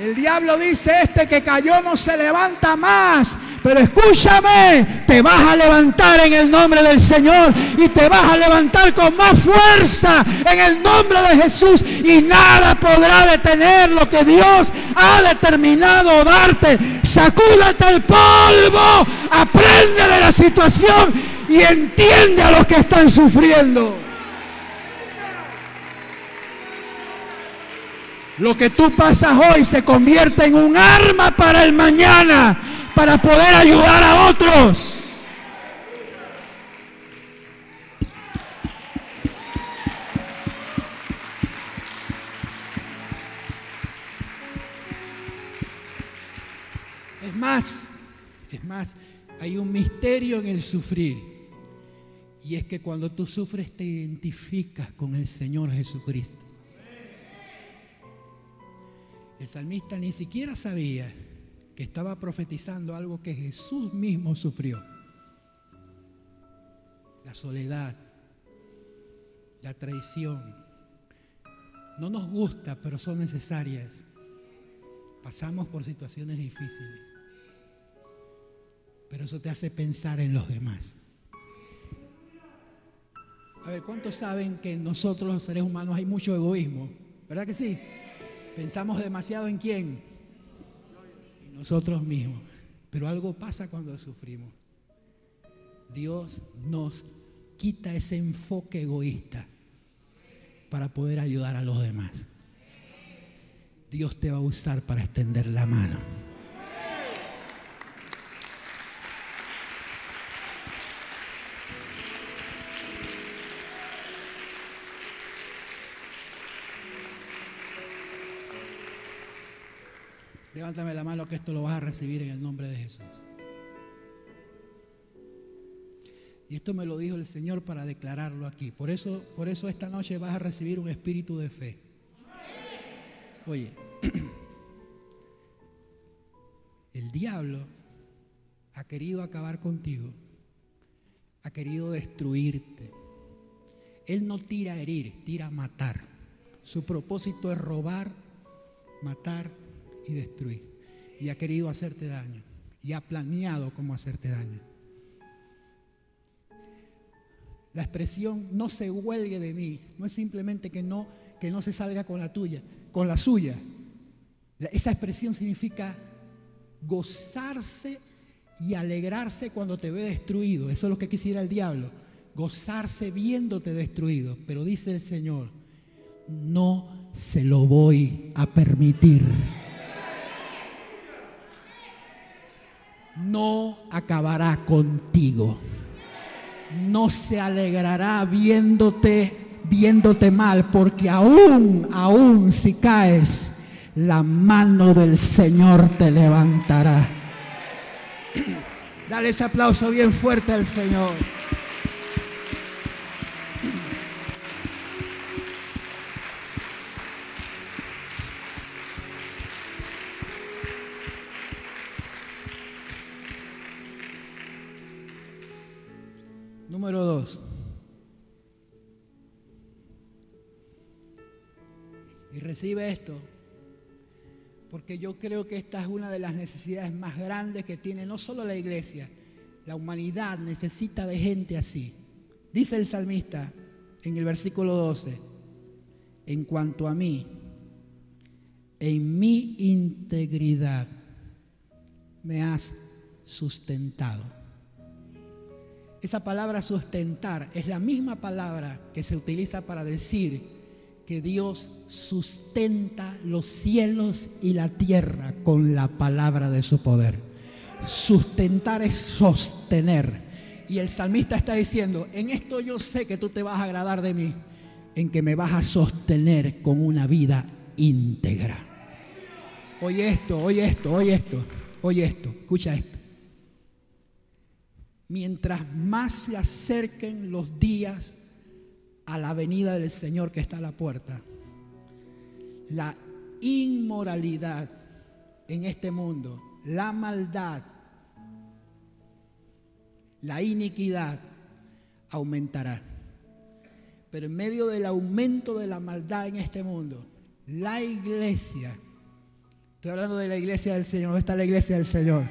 El diablo dice, este que cayó no se levanta más, Pero escúchame, te vas a levantar en el nombre del Señor y te vas a levantar con más fuerza en el nombre de Jesús y nada podrá detener lo que Dios ha determinado darte. Sacúdate el polvo, aprende de la situación y entiende a los que están sufriendo. Lo que tú pasas hoy se convierte en un arma para el mañana, para poder ayudar a otros. Es más, es más, hay un misterio en el sufrir. Y es que cuando tú sufres te identificas con el Señor Jesucristo. El salmista ni siquiera sabía que estaba profetizando algo que Jesús mismo sufrió. La soledad, la traición. No nos gusta, pero son necesarias. Pasamos por situaciones difíciles. Pero eso te hace pensar en los demás. A ver, ¿cuántos saben que en nosotros los seres humanos hay mucho egoísmo? ¿Verdad que sí? Pensamos demasiado en quién? Nosotros mismos. Pero algo pasa cuando sufrimos. Dios nos quita ese enfoque egoísta para poder ayudar a los demás. Dios te va a usar para extender la mano. Levántame la mano que esto lo vas a recibir en el nombre de Jesús. Y esto me lo dijo el Señor para declararlo aquí. Por eso, por eso esta noche vas a recibir un espíritu de fe. Oye, el diablo ha querido acabar contigo, ha querido destruirte. Él no tira a herir, tira a matar. Su propósito es robar, matar y destruir. Y ha querido hacerte daño. Y ha planeado cómo hacerte daño. La expresión no se huelgue de mí no es simplemente que no, que no se salga con la tuya, con la suya. Esa expresión significa gozarse y alegrarse cuando te ve destruido. Eso es lo que quisiera el diablo. Gozarse viéndote destruido. Pero dice el Señor, no se lo voy a permitir. No acabará contigo. No se alegrará viéndote, viéndote mal, porque aún, aún si caes, la mano del Señor te levantará. Dale ese aplauso bien fuerte al Señor. Recibe esto, porque yo creo que esta es una de las necesidades más grandes que tiene no solo la iglesia, la humanidad necesita de gente así. Dice el salmista en el versículo 12, en cuanto a mí, en mi integridad me has sustentado. Esa palabra sustentar es la misma palabra que se utiliza para decir que Dios sustenta los cielos y la tierra con la palabra de su poder. Sustentar es sostener. Y el salmista está diciendo, en esto yo sé que tú te vas a agradar de mí, en que me vas a sostener con una vida íntegra. Oye esto, oye esto, oye esto, oye esto, escucha esto mientras más se acerquen los días a la venida del Señor que está a la puerta, la inmoralidad en este mundo, la maldad, la iniquidad aumentará. Pero en medio del aumento de la maldad en este mundo, la iglesia, estoy hablando de la iglesia del Señor, ¿dónde está la iglesia del Señor?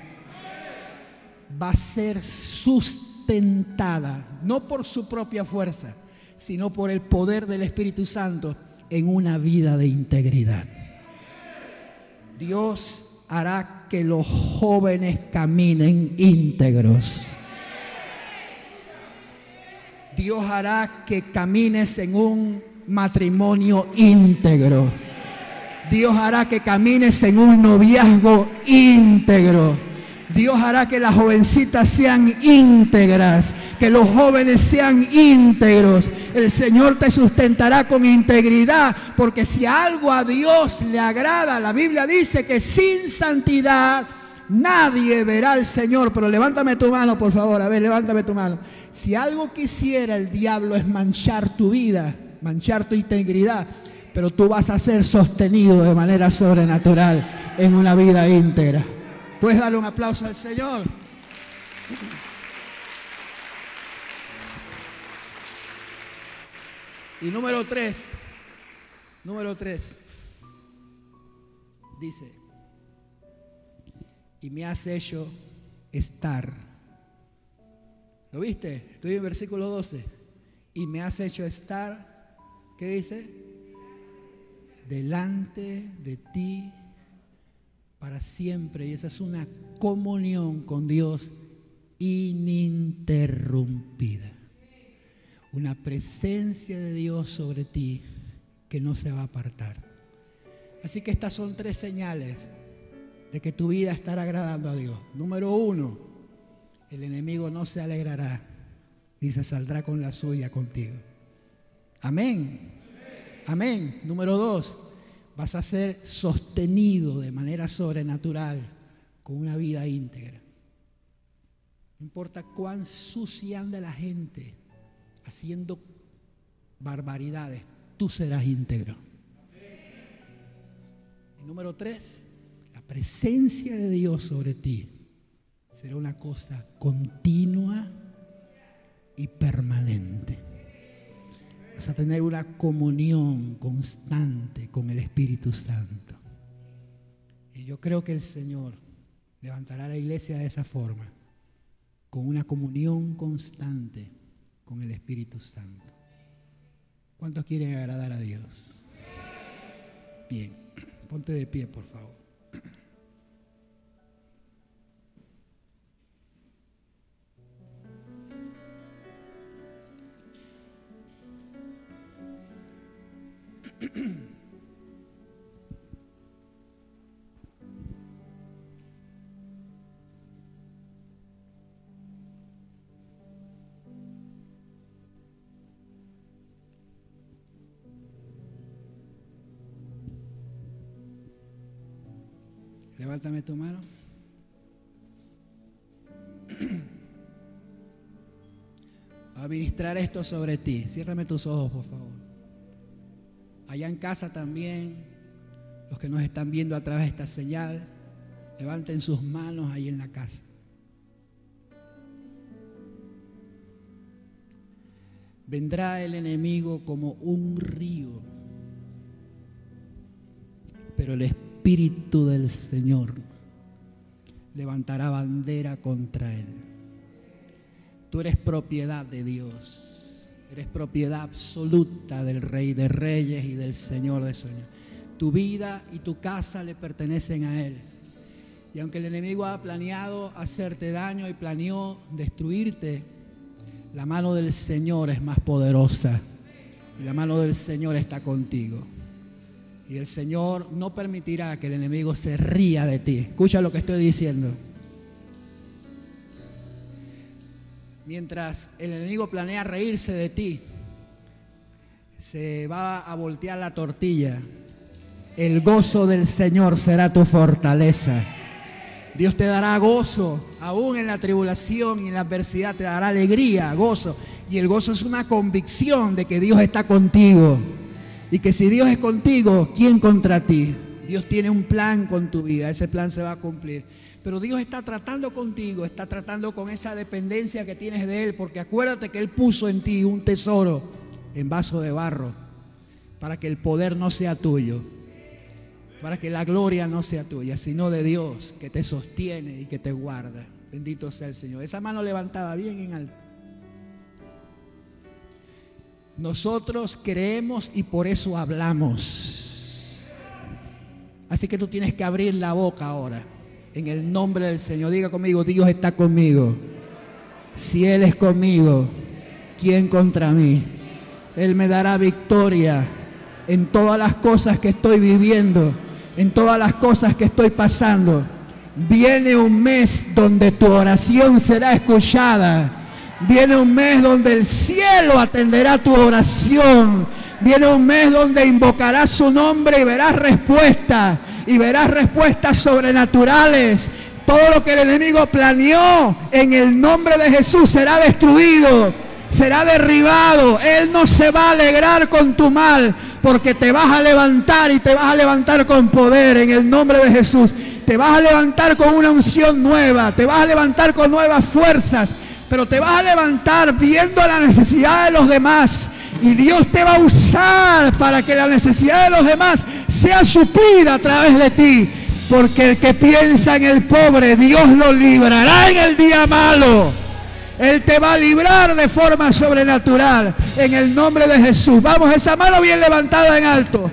va a ser sustentada, no por su propia fuerza, sino por el poder del Espíritu Santo en una vida de integridad. Dios hará que los jóvenes caminen íntegros. Dios hará que camines en un matrimonio íntegro. Dios hará que camines en un noviazgo íntegro. Dios hará que las jovencitas sean íntegras, que los jóvenes sean íntegros. El Señor te sustentará con integridad, porque si algo a Dios le agrada, la Biblia dice que sin santidad nadie verá al Señor. Pero levántame tu mano, por favor, a ver, levántame tu mano. Si algo quisiera el diablo es manchar tu vida, manchar tu integridad, pero tú vas a ser sostenido de manera sobrenatural en una vida íntegra. Puedes darle un aplauso al Señor. Y número tres, número tres, dice, y me has hecho estar. ¿Lo viste? Estoy en versículo 12. Y me has hecho estar, ¿qué dice? delante de ti para siempre. Y esa es una comunión con Dios ininterrumpida. Una presencia de Dios sobre ti que no se va a apartar. Así que estas son tres señales de que tu vida estará agradando a Dios. Número uno, el enemigo no se alegrará ni se saldrá con la suya contigo. Amén. Amén. Número dos, vas a ser sostenido de manera sobrenatural con una vida íntegra. No importa cuán sucia anda la gente haciendo barbaridades, tú serás íntegro. número tres, la presencia de Dios sobre ti será una cosa continua y permanente. Vas a tener una comunión constante con el Espíritu Santo. Y yo creo que el Señor levantará la iglesia de esa forma, con una comunión constante con el Espíritu Santo. ¿Cuántos quieren agradar a Dios? Bien, ponte de pie, por favor. Levántame tu mano. a administrar esto sobre ti. Ciérrame tus ojos, por favor allá en casa también, los que nos están viendo a través de esta señal, levanten sus manos ahí en la casa. Vendrá el enemigo como un río, pero el Espíritu del Señor levantará bandera contra él. Tú eres propiedad de Dios. Eres propiedad absoluta del Rey de Reyes y del Señor de Señores. Tu vida y tu casa le pertenecen a Él. Y aunque el enemigo ha planeado hacerte daño y planeó destruirte, la mano del Señor es más poderosa. Y la mano del Señor está contigo. Y el Señor no permitirá que el enemigo se ría de ti. Escucha lo que estoy diciendo. Mientras el enemigo planea reírse de ti, se va a voltear la tortilla. El gozo del Señor será tu fortaleza. Dios te dará gozo, aún en la tribulación y en la adversidad te dará alegría, gozo. Y el gozo es una convicción de que Dios está contigo. Y que si Dios es contigo, ¿quién contra ti? Dios tiene un plan con tu vida, ese plan se va a cumplir. Pero Dios está tratando contigo, está tratando con esa dependencia que tienes de Él, porque acuérdate que Él puso en ti un tesoro en vaso de barro, para que el poder no sea tuyo. para que la gloria no sea tuya, sino de Dios que te sostiene y que te guarda. Bendito sea el Señor. Esa mano levantada bien en alto. Nosotros creemos y por eso hablamos. Así que tú tienes que abrir la boca ahora. En el nombre del Señor. Diga conmigo, Dios está conmigo. Si Él es conmigo, ¿quién contra mí? Él me dará victoria en todas las cosas que estoy viviendo, en todas las cosas que estoy pasando. Viene un mes donde tu oración será escuchada. Viene un mes donde el cielo atenderá tu oración. Viene un mes donde invocarás su nombre y verás respuesta. Y verás respuestas sobrenaturales. Todo lo que el enemigo planeó en el nombre de Jesús será destruido, será derribado. Él no se va a alegrar con tu mal porque te vas a levantar y te vas a levantar con poder en el nombre de Jesús. Te vas a levantar con una unción nueva, te vas a levantar con nuevas fuerzas, pero te vas a levantar viendo la necesidad de los demás. Y Dios te va a usar para que la necesidad de los demás sea suplida a través de ti. Porque el que piensa en el pobre, Dios lo librará en el día malo. Él te va a librar de forma sobrenatural en el nombre de Jesús. Vamos, esa mano bien levantada en alto.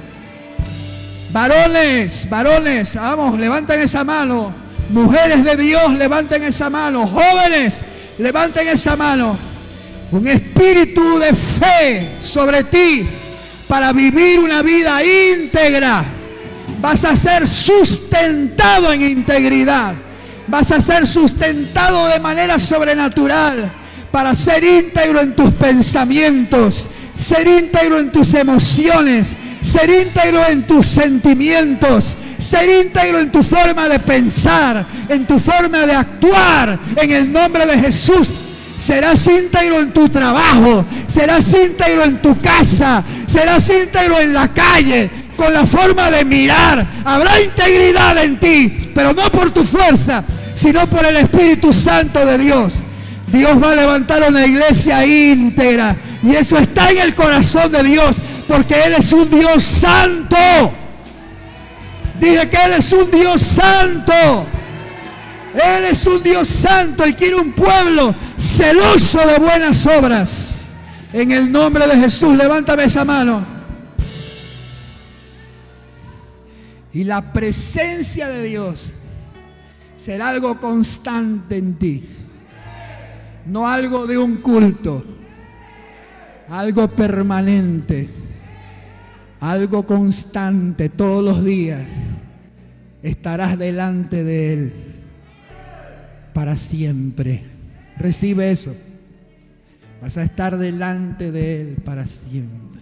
Varones, varones, vamos, levanten esa mano. Mujeres de Dios, levanten esa mano. Jóvenes, levanten esa mano. Un espíritu de fe sobre ti para vivir una vida íntegra vas a ser sustentado en integridad. Vas a ser sustentado de manera sobrenatural para ser íntegro en tus pensamientos, ser íntegro en tus emociones, ser íntegro en tus sentimientos, ser íntegro en tu forma de pensar, en tu forma de actuar, en el nombre de Jesús. Serás íntegro en tu trabajo, serás íntegro en tu casa, serás íntegro en la calle, con la forma de mirar. Habrá integridad en ti, pero no por tu fuerza, sino por el Espíritu Santo de Dios. Dios va a levantar una iglesia íntegra. Y eso está en el corazón de Dios, porque Él es un Dios santo. Dije que Él es un Dios santo. Él es un Dios santo y quiere un pueblo celoso de buenas obras. En el nombre de Jesús, levántame esa mano. Y la presencia de Dios será algo constante en ti. No algo de un culto. Algo permanente. Algo constante todos los días. Estarás delante de Él para siempre. Recibe eso. Vas a estar delante de Él para siempre.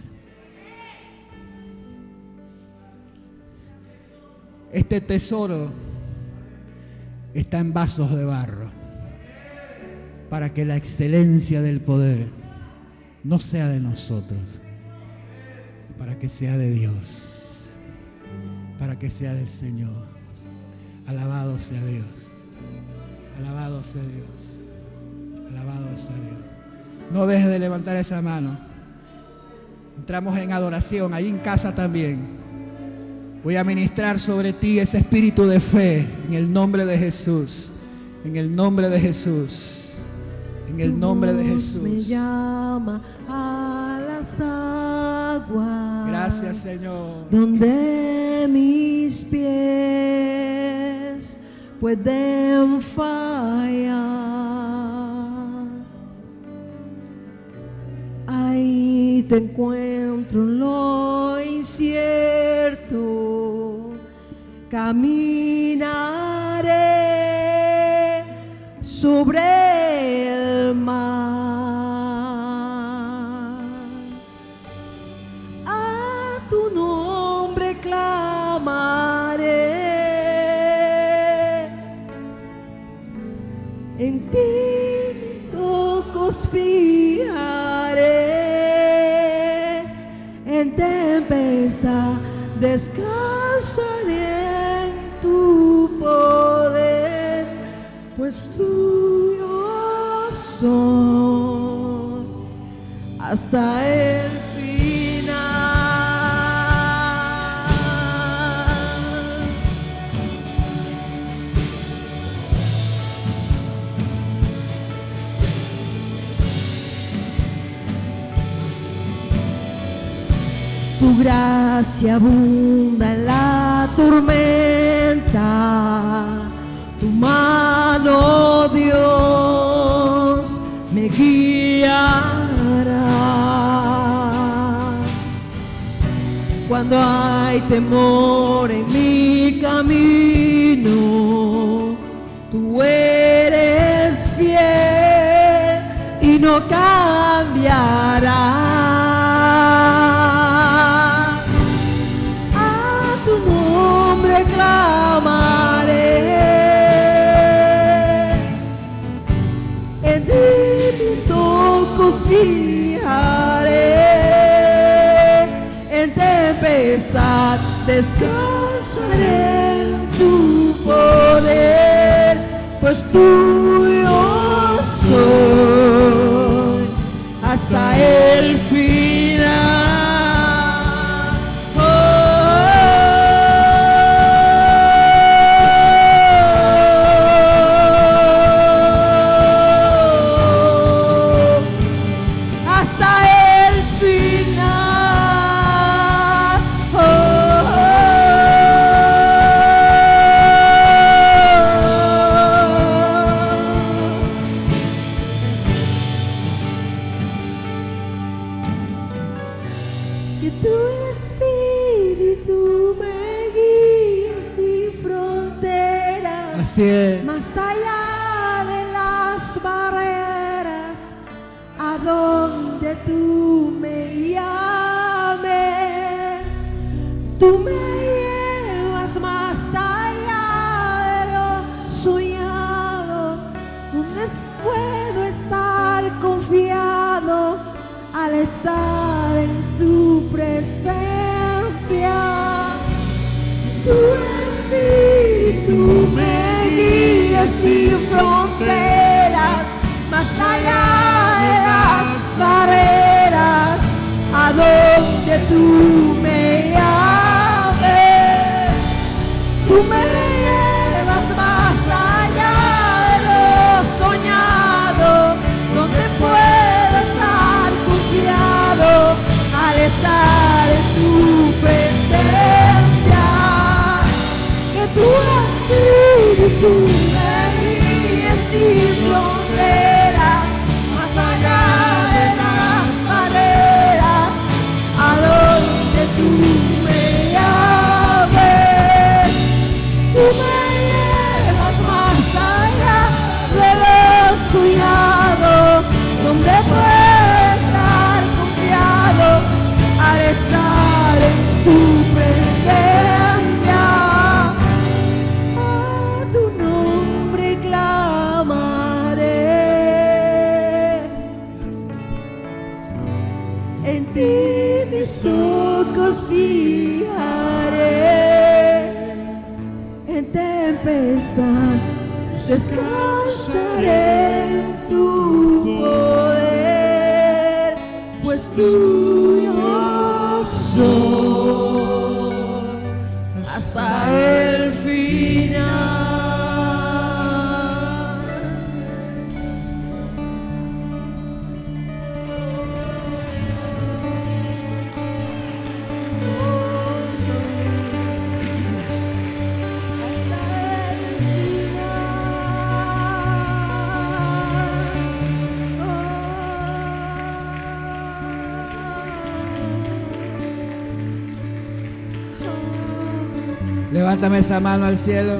Este tesoro está en vasos de barro para que la excelencia del poder no sea de nosotros, para que sea de Dios, para que sea del Señor. Alabado sea Dios, alabado sea Dios, alabado sea Dios. No dejes de levantar esa mano. Entramos en adoración, ahí en casa también. Voy a ministrar sobre ti ese espíritu de fe en el nombre de Jesús. En el nombre de Jesús. En el nombre de Jesús. Me llama a las aguas. Gracias, Señor. Donde mis pies pueden fallar. Ahí te encuentro en lo incierto. Caminaré sobre el mar. Descansaré en tu poder, pues tuyos son. Hasta el gracia abunda en la tormenta. Tu mano, Dios, me guiará. Cuando hay temor en mi descansaré en tu poder, estar en tu presencia. Tu espíritu me guía sin fronteras, más allá de las barreras, a donde tú esa mano al cielo.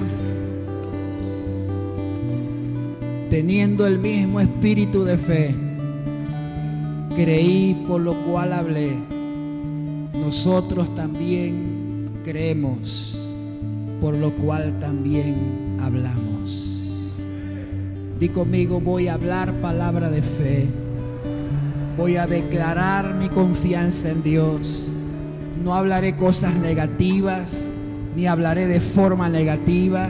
Teniendo el mismo espíritu de fe, creí por lo cual hablé. Nosotros también creemos, por lo cual también hablamos. Di conmigo, voy a hablar palabra de fe. Voy a declarar mi confianza en Dios. No hablaré cosas negativas, ni hablaré de forma negativa.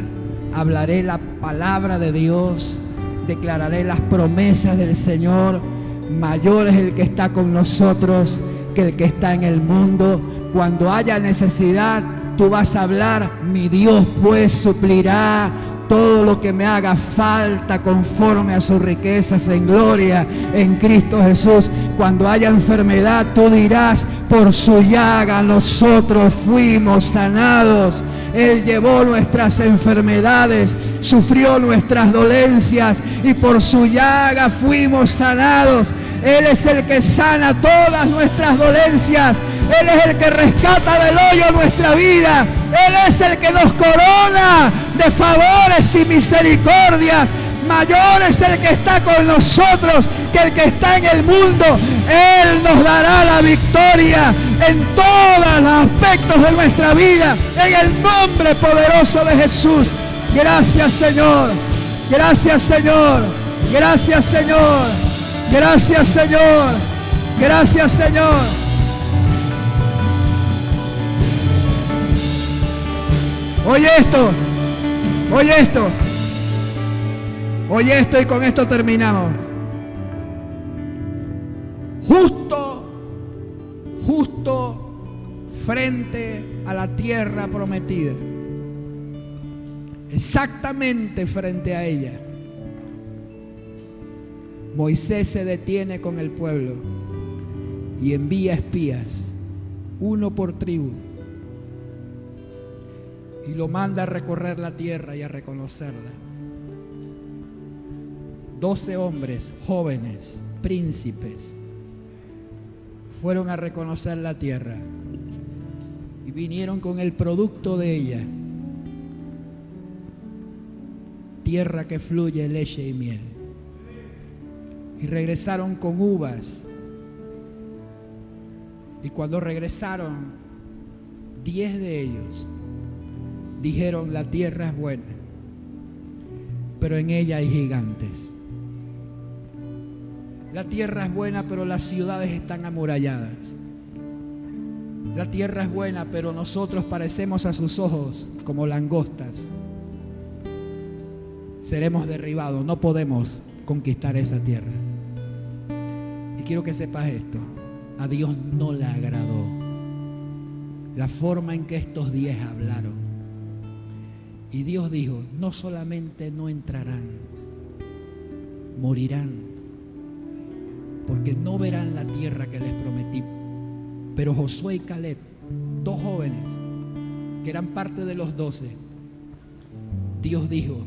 Hablaré la palabra de Dios. Declararé las promesas del Señor. Mayor es el que está con nosotros que el que está en el mundo. Cuando haya necesidad, tú vas a hablar. Mi Dios pues suplirá todo lo que me haga falta conforme a sus riquezas en gloria en Cristo Jesús. Cuando haya enfermedad, tú dirás, por su llaga nosotros fuimos sanados. Él llevó nuestras enfermedades, sufrió nuestras dolencias y por su llaga fuimos sanados. Él es el que sana todas nuestras dolencias. Él es el que rescata del hoyo nuestra vida. Él es el que nos corona de favores y misericordias. Mayor es el que está con nosotros que el que está en el mundo. Él nos dará la victoria en todos los aspectos de nuestra vida. En el nombre poderoso de Jesús. Gracias Señor. Gracias Señor. Gracias Señor. Gracias Señor. Gracias Señor. Oye esto. Oye esto. Oye esto y con esto terminamos. Justo, justo frente a la tierra prometida. Exactamente frente a ella. Moisés se detiene con el pueblo y envía espías, uno por tribu y lo manda a recorrer la tierra y a reconocerla. Doce hombres jóvenes, príncipes, fueron a reconocer la tierra y vinieron con el producto de ella. Tierra que fluye leche y miel. Y regresaron con uvas. Y cuando regresaron, diez de ellos dijeron, la tierra es buena, pero en ella hay gigantes. La tierra es buena, pero las ciudades están amuralladas. La tierra es buena, pero nosotros parecemos a sus ojos como langostas. Seremos derribados, no podemos conquistar esa tierra. Y quiero que sepas esto, a Dios no le agradó la forma en que estos diez hablaron. Y Dios dijo, no solamente no entrarán, morirán, porque no verán la tierra que les prometí. Pero Josué y Caleb, dos jóvenes, que eran parte de los doce, Dios dijo,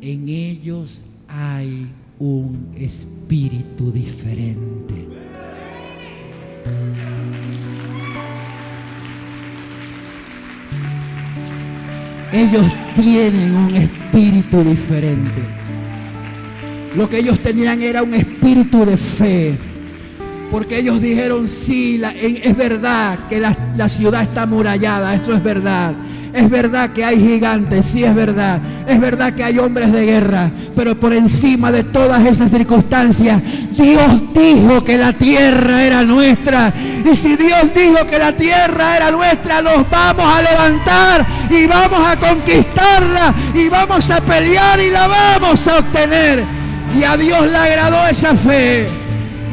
en ellos hay un espíritu diferente. Ellos tienen un espíritu diferente. Lo que ellos tenían era un espíritu de fe. Porque ellos dijeron, sí, es verdad que la, la ciudad está amurallada, esto es verdad. Es verdad que hay gigantes, sí es verdad. Es verdad que hay hombres de guerra. Pero por encima de todas esas circunstancias, Dios dijo que la tierra era nuestra. Y si Dios dijo que la tierra era nuestra, nos vamos a levantar y vamos a conquistarla y vamos a pelear y la vamos a obtener. Y a Dios le agradó esa fe.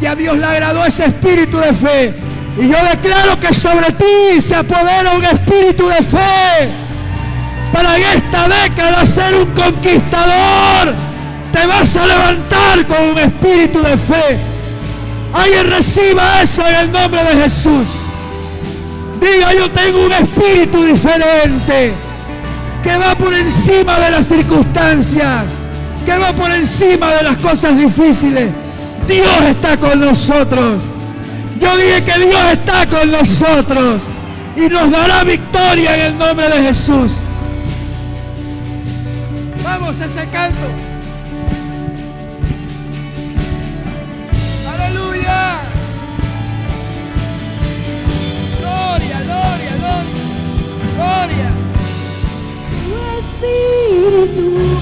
Y a Dios le agradó ese espíritu de fe. Y yo declaro que sobre ti se apodera un espíritu de fe para en esta década ser un conquistador. Te vas a levantar con un espíritu de fe. Alguien reciba eso en el nombre de Jesús. Diga, yo tengo un espíritu diferente que va por encima de las circunstancias, que va por encima de las cosas difíciles. Dios está con nosotros. Yo dije que Dios está con nosotros y nos dará victoria en el nombre de Jesús. Vamos a ese canto. Aleluya. Gloria, gloria, gloria. Gloria. Tu espíritu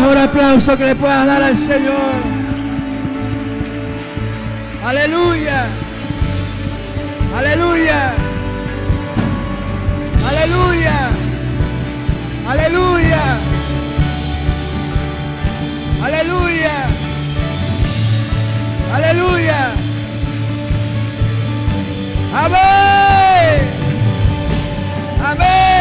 mejor aplauso que le puedas dar al Señor. Aleluya. Aleluya. Aleluya. Aleluya. Aleluya. Aleluya. Amén. Amén.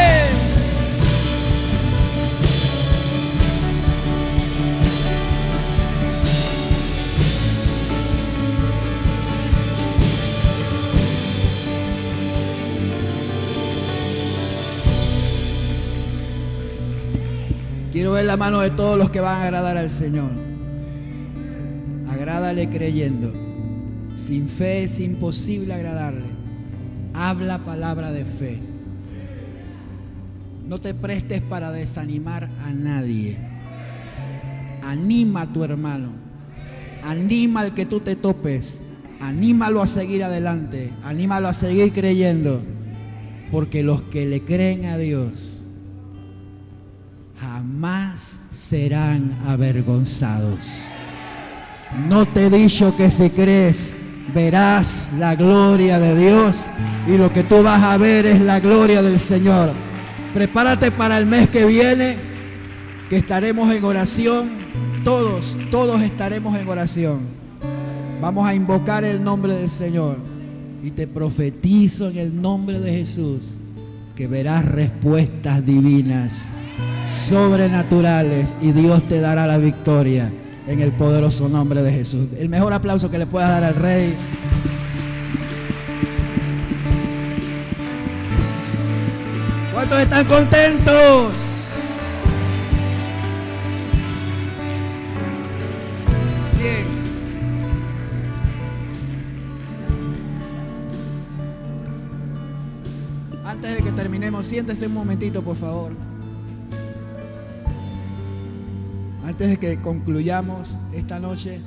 Quiero ver la mano de todos los que van a agradar al Señor. Agrádale creyendo. Sin fe es imposible agradarle. Habla palabra de fe. No te prestes para desanimar a nadie. Anima a tu hermano. Anima al que tú te topes. Anímalo a seguir adelante. Anímalo a seguir creyendo. Porque los que le creen a Dios jamás serán avergonzados. No te he dicho que si crees verás la gloria de Dios y lo que tú vas a ver es la gloria del Señor. Prepárate para el mes que viene, que estaremos en oración. Todos, todos estaremos en oración. Vamos a invocar el nombre del Señor y te profetizo en el nombre de Jesús que verás respuestas divinas sobrenaturales y Dios te dará la victoria en el poderoso nombre de Jesús. El mejor aplauso que le puedas dar al Rey. ¿Cuántos están contentos? Bien. Antes de que terminemos, siéntese un momentito, por favor. Antes de que concluyamos esta noche.